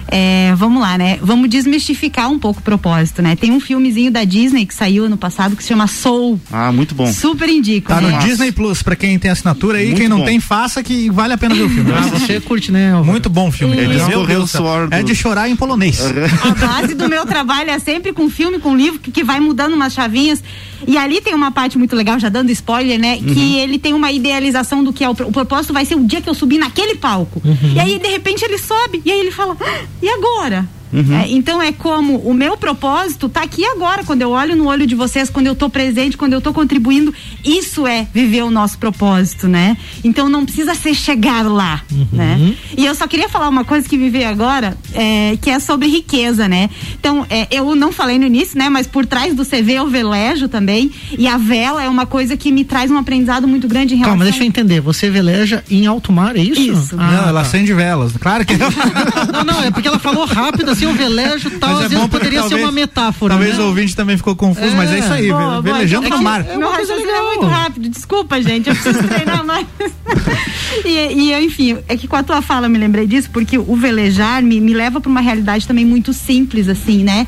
É, vamos lá, né? Vamos desmistificar um pouco o propósito, né? Tem um filmezinho da Disney que saiu ano passado que se chama Soul. Ah, muito bom. Super indico. Tá né? no Disney Plus, pra quem tem assinatura aí, Muito quem não bom. tem, faça que vale a pena ver o filme. Ah, você curte, né? Álvaro? Muito bom o filme. Ele Meu escorreu Deus o do céu. suor do- É de chorar em polonês. A base do meu trabalho é sempre com filme, com livro, que, que vai mudando umas chavinhas. E ali tem uma parte muito legal, já dando spoiler, né? Que ele tem uma idealização do que é o, o propósito vai ser o dia que eu subir naquele palco. E aí, de repente, ele sobe. E aí ele fala, "Ah, e agora? É, então é como o meu propósito tá aqui agora, quando eu olho no olho de vocês, quando eu tô presente, quando eu tô contribuindo, isso é viver o nosso propósito, né? Então não precisa ser chegar lá, né? E eu só queria falar uma coisa que me veio agora, é, que é sobre riqueza, né? Então, é, eu não falei no início, né? Mas por trás do CV eu velejo também, e a vela é uma coisa que me traz um aprendizado muito grande em relação... Calma, deixa eu entender. Você veleja em alto mar, é isso? Isso. Ah, não, ela tá. acende velas. Claro que Não, não, é porque ela falou rápido, assim, o velejo tal, Mas às é vezes poderia ser talvez- uma metáfora. Talvez né? o ouvinte também ficou confuso, mas é isso aí, Boa, boa. velejando É no que mar. é Meu raciocínio é muito rápido. Desculpa, gente. Eu preciso treinar mais. e, e, enfim, é que com a tua fala eu me lembrei disso, porque o velejar me, me leva para uma realidade também muito simples, assim, né?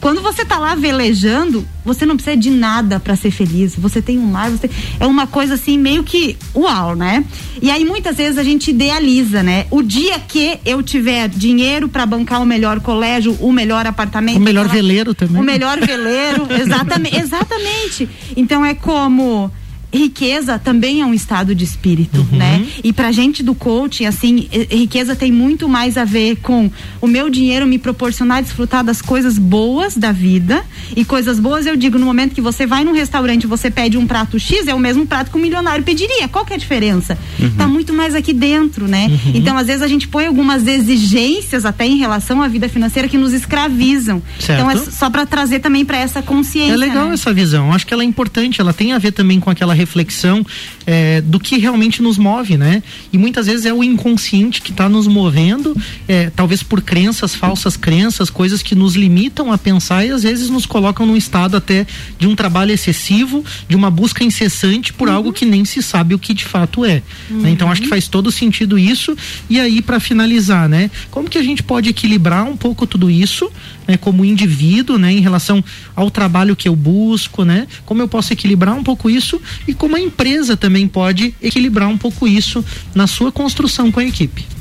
Quando você tá lá velejando, você não precisa de nada para ser feliz. Você tem um mar, você é uma coisa assim meio que uau, né? E aí muitas vezes a gente idealiza, né? O dia que eu tiver dinheiro para bancar o melhor colégio, o melhor apartamento, O melhor aquela- veleiro também. o melhor veleiro, exatamente, exatamente. Então é como riqueza também é um estado de espírito, Uhum. né? E pra gente do coaching, assim, riqueza tem muito mais a ver com o meu dinheiro me proporcionar desfrutar das coisas boas da vida. E coisas boas, eu digo, no momento que você vai num restaurante, você pede um prato X, é o mesmo prato que um milionário pediria. Qual que é a diferença? Uhum. Tá muito mais aqui dentro, né? Então, às vezes a gente põe algumas exigências até em relação à vida financeira que nos escravizam. Certo. Então, é só para trazer também para essa consciência. É legal né? essa visão. Acho que ela é importante. Ela tem a ver também com aquela reflexão é, do que realmente nos move, né? E muitas vezes é o inconsciente que está nos movendo, é, talvez por crenças, falsas crenças, coisas que nos limitam a pensar e às vezes nos colocam num estado até de um trabalho excessivo, de uma busca incessante por algo que nem se sabe o que de fato é. né? Então acho que faz todo sentido isso. E aí para finalizar, né? Como que a gente pode equilibrar um pouco tudo isso, né? Como indivíduo, né? Em relação ao trabalho que eu busco, né? Como eu posso equilibrar um pouco isso e como a empresa também pode equilibrar um pouco isso na sua construção com a equipe.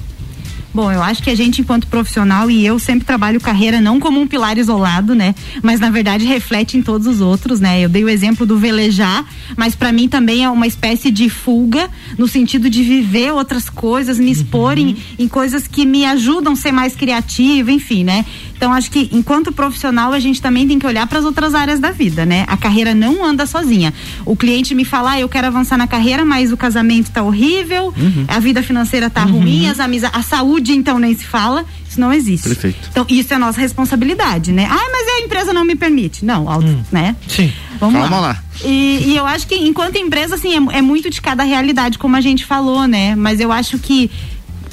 Bom, eu acho que a gente, enquanto profissional, e eu sempre trabalho carreira não como um pilar isolado, né? Mas na verdade reflete em todos os outros, né? Eu dei o exemplo do velejar, mas para mim também é uma espécie de fuga, no sentido de viver outras coisas, me expor em, em coisas que me ajudam a ser mais criativa, enfim, né? Então acho que enquanto profissional a gente também tem que olhar para as outras áreas da vida, né? A carreira não anda sozinha. O cliente me fala, ah, eu quero avançar na carreira, mas o casamento tá horrível, a vida financeira tá ruim, as amizades, a saúde então nem se fala. Isso não existe. Perfeito. Então isso é nossa responsabilidade, né? Ah, mas a empresa não me permite. Não, auto, né? Sim. Vamos Calma lá. lá. E, e eu acho que enquanto empresa, assim, é, é muito de cada realidade, como a gente falou, né? Mas eu acho que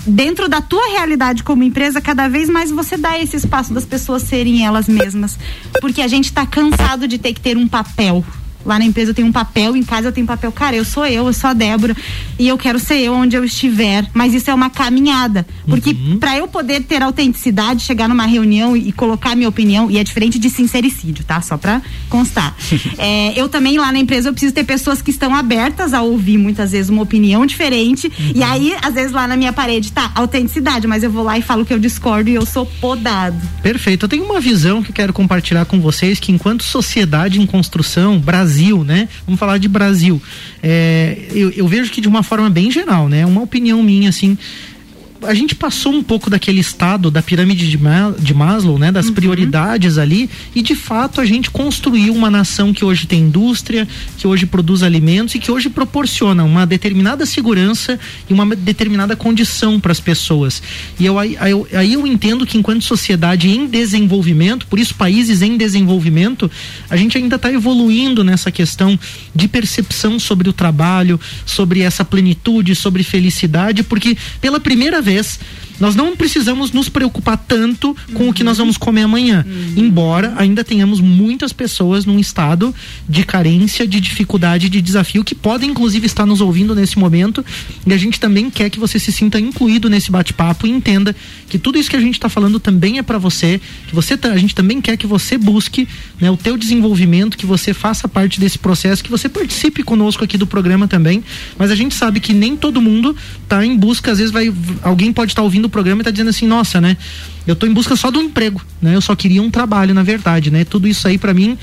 dentro da tua realidade como empresa, cada vez mais você dá esse espaço das pessoas serem elas mesmas. Porque a gente tá cansado de ter que ter um papel. Lá na empresa eu tenho um papel, em casa eu tenho um papel. Cara, eu sou eu, eu sou a Débora e eu quero ser eu onde eu estiver. Mas isso é uma caminhada. Porque para eu poder ter autenticidade, chegar numa reunião e, e colocar minha opinião, e é diferente de sincericídio, tá? Só pra constar. É, eu também lá na empresa eu preciso ter pessoas que estão abertas a ouvir muitas vezes uma opinião diferente. E aí, às vezes lá na minha parede tá autenticidade, mas eu vou lá e falo que eu discordo e eu sou podado. Perfeito. Eu tenho uma visão que quero compartilhar com vocês que enquanto sociedade em construção, Brasil, né? Vamos falar de Brasil. É, eu, eu vejo que de uma forma bem geral, né? Uma opinião minha, assim. A gente passou um pouco daquele estado da pirâmide de, Ma de Maslow, né? Das prioridades ali e de fato a gente construiu uma nação que hoje tem indústria, que hoje produz alimentos e que hoje proporciona uma determinada segurança e uma determinada condição para as pessoas. E eu, aí eu, aí eu entendo que enquanto sociedade em desenvolvimento, por isso países em desenvolvimento, a gente ainda está evoluindo nessa questão de percepção sobre o trabalho, sobre essa plenitude, sobre felicidade, porque pela primeira vez japonês nós não precisamos nos preocupar tanto com uhum. o que nós vamos comer amanhã. Uhum. Embora ainda tenhamos muitas pessoas num estado de carência, de dificuldade, de desafio, que podem inclusive estar nos ouvindo nesse momento. E a gente também quer que você se sinta incluído nesse bate-papo e entenda que tudo isso que a gente está falando também é para você, que você tá, a gente também quer que você busque né, o teu desenvolvimento, que você faça parte desse processo, que você participe conosco aqui do programa também. Mas a gente sabe que nem todo mundo está em busca, às vezes vai alguém pode estar tá ouvindo o programa e está dizendo assim, nossa, né? Eu estou em busca só um emprego, né? Eu só queria um trabalho, na verdade, né? Tudo isso aí para mim,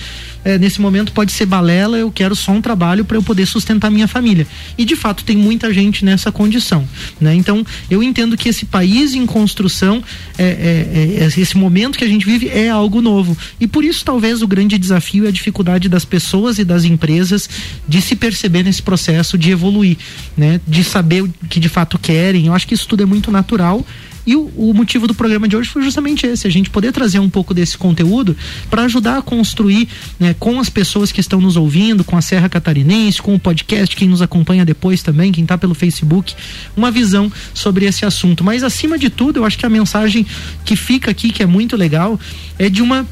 é, nesse momento pode ser balela. Eu quero só um trabalho para eu poder sustentar minha família. E de fato tem muita gente nessa condição, né? Então eu entendo que esse país em construção, é, é, é, esse momento que a gente vive é algo novo. E por isso talvez o grande desafio é a dificuldade das pessoas e das empresas de se perceber nesse processo, de evoluir, né? De saber o que de fato querem. Eu acho que isso tudo é muito natural e o, o, motivo do programa de hoje foi justamente esse: a gente poder trazer um pouco desse conteúdo para ajudar a construir né, com as pessoas que estão nos ouvindo, com a Serra Catarinense, com o podcast, quem nos acompanha depois também, quem está pelo Facebook, uma visão sobre esse assunto. Mas acima de tudo, eu acho que a mensagem que fica aqui, que é muito legal, é de uma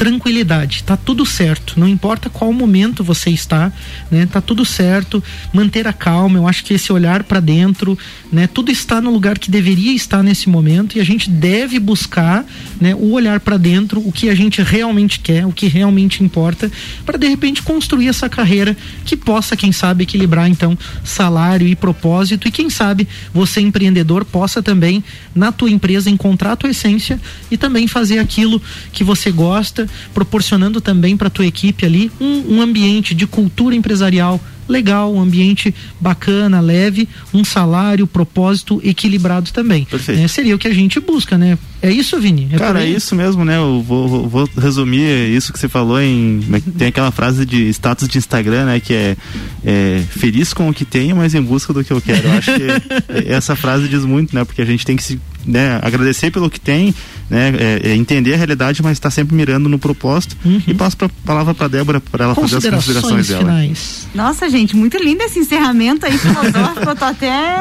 tranquilidade, tá tudo certo, não importa qual momento você está, né? Tá tudo certo, manter a calma, eu acho que esse olhar para dentro, né? Tudo está no lugar que deveria estar nesse momento e a gente deve buscar, né, o olhar para dentro, o que a gente realmente quer, o que realmente importa, para de repente construir essa carreira que possa, quem sabe, equilibrar então salário e propósito e quem sabe você empreendedor possa também na tua empresa encontrar a tua essência e também fazer aquilo que você gosta proporcionando também para a tua equipe ali um, um ambiente de cultura empresarial legal, um ambiente bacana, leve, um salário, propósito equilibrado também. Perfeito. Né? Seria o que a gente busca, né? É isso, Vini? É Cara, é isso mesmo, né? Eu vou, vou, resumir isso que você falou em. Né, tem aquela frase de status de Instagram, né? Que é, é feliz com o que tenho, mas em busca do que eu quero. Eu acho que essa frase diz muito, né? Porque a gente tem que se né, agradecer pelo que tem, né, é, é entender a realidade, mas estar tá sempre mirando no propósito. Uhum. E passo a palavra para Débora para ela fazer as considerações dela. Finais. Nossa, gente, muito lindo esse encerramento aí filosófico. eu tô até.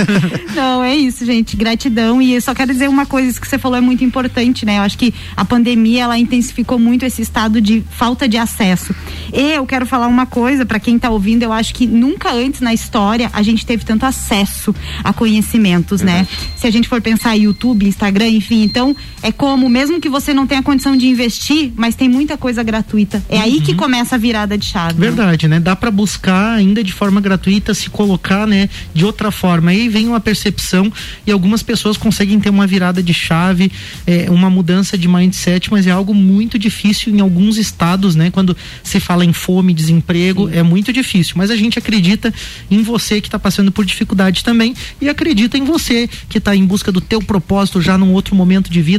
Não, é isso, gente. Gratidão. E eu só quero dizer uma coisa que você falou é muito importante, né? Eu acho que a pandemia ela intensificou muito esse estado de falta de acesso. E eu quero falar uma coisa para quem está ouvindo, eu acho que nunca antes na história a gente teve tanto acesso a conhecimentos, né? uhum. né? Se a gente for pensar em YouTube, Instagram, enfim, então é como mesmo que você não tenha condição de investir, mas tem muita coisa gratuita. É uhum. aí que uhum. começa a virada de chave. Verdade, né? Dá para buscar ainda de forma gratuita se colocar, né, de outra forma. Aí vem uma percepção e algumas pessoas conseguem ter uma virada de chave chave, é, uma mudança de mindset, mas é algo muito difícil em alguns estados, né? Quando se fala em fome, desemprego, Sim. é muito difícil. Mas a gente acredita em você que está passando por dificuldade também e acredita em você que está em busca do teu propósito já num outro momento de vida.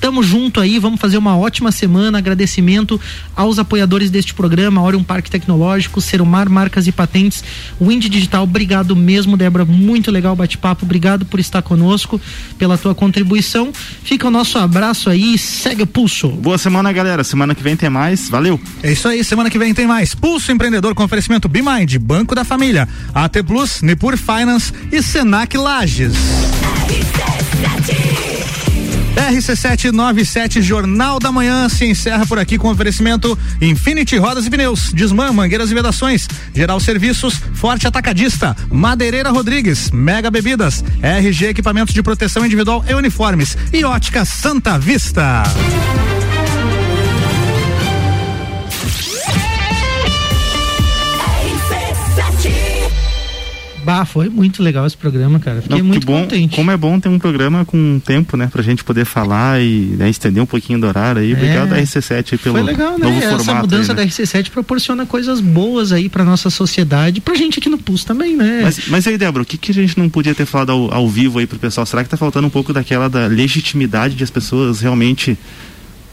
Tamo junto aí, vamos fazer uma ótima semana. Agradecimento aos apoiadores deste programa, Orion Parque Tecnológico, Serumar Marcas e Patentes, Wind Digital. Obrigado mesmo, Débora. Muito legal o bate-papo. Obrigado por estar conosco, pela tua contribuição fica o nosso abraço aí, segue o pulso. Boa semana, galera. Semana que vem tem mais. Valeu. É isso aí, semana que vem tem mais. Pulso Empreendedor com oferecimento Bimind, Banco da Família, AT Plus, Nipur Finance e Senac Lages. RC797 Jornal da Manhã se encerra por aqui com oferecimento Infinity Rodas e Pneus, Desmã, Mangueiras e Vedações, Geral Serviços, Forte Atacadista, Madeireira Rodrigues, Mega Bebidas, RG Equipamentos de Proteção Individual e Uniformes e Ótica Santa Vista. Bah, foi muito legal esse programa, cara. Fiquei Não, muito bom, contente. Como é bom ter um programa com tempo, né? Pra gente poder falar e né, estender um pouquinho do horário aí. Obrigado é. da RC7 pelo foi legal, né? novo Essa formato. Essa mudança aí, né? da RC7 proporciona coisas boas aí pra nossa sociedade, pra gente aqui no PUS também, né? Mas, mas aí, Débora, o que, que a gente não podia ter falado ao, ao vivo aí pro pessoal? Será que tá faltando um pouco daquela da legitimidade de as pessoas realmente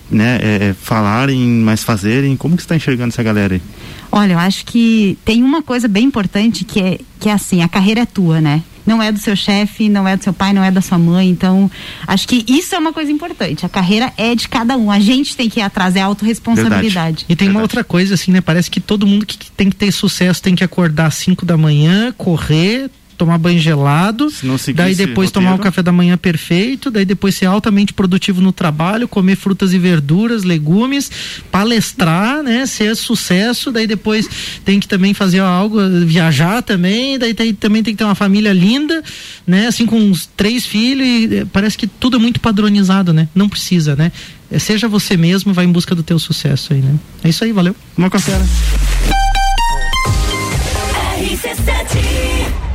né, é, é falarem, mas fazerem? Como que você está enxergando essa galera aí? Olha, eu acho que tem uma coisa bem importante que é, que é assim, a carreira é tua, né? Não é do seu chefe, não é do seu pai, não é da sua mãe. Então, acho que isso é uma coisa importante. A carreira é de cada um. A gente tem que ir atrás, é autorresponsabilidade. E tem Verdade. uma outra coisa, assim, né? Parece que todo mundo que tem que ter sucesso tem que acordar às 5 da manhã, correr, tomar banho gelado, daí depois tomar o café da manhã perfeito, daí depois ser altamente produtivo no trabalho, comer frutas e verduras, legumes, palestrar, né? Ser sucesso, daí depois tem que também fazer algo, viajar também, daí tem, também tem que ter uma família linda, né? Assim com uns três filhos e eh, parece que tudo é muito padronizado, né? Não precisa, né? É, seja você mesmo, vai em busca do teu sucesso aí, né? É isso aí, valeu. Uma café. RC7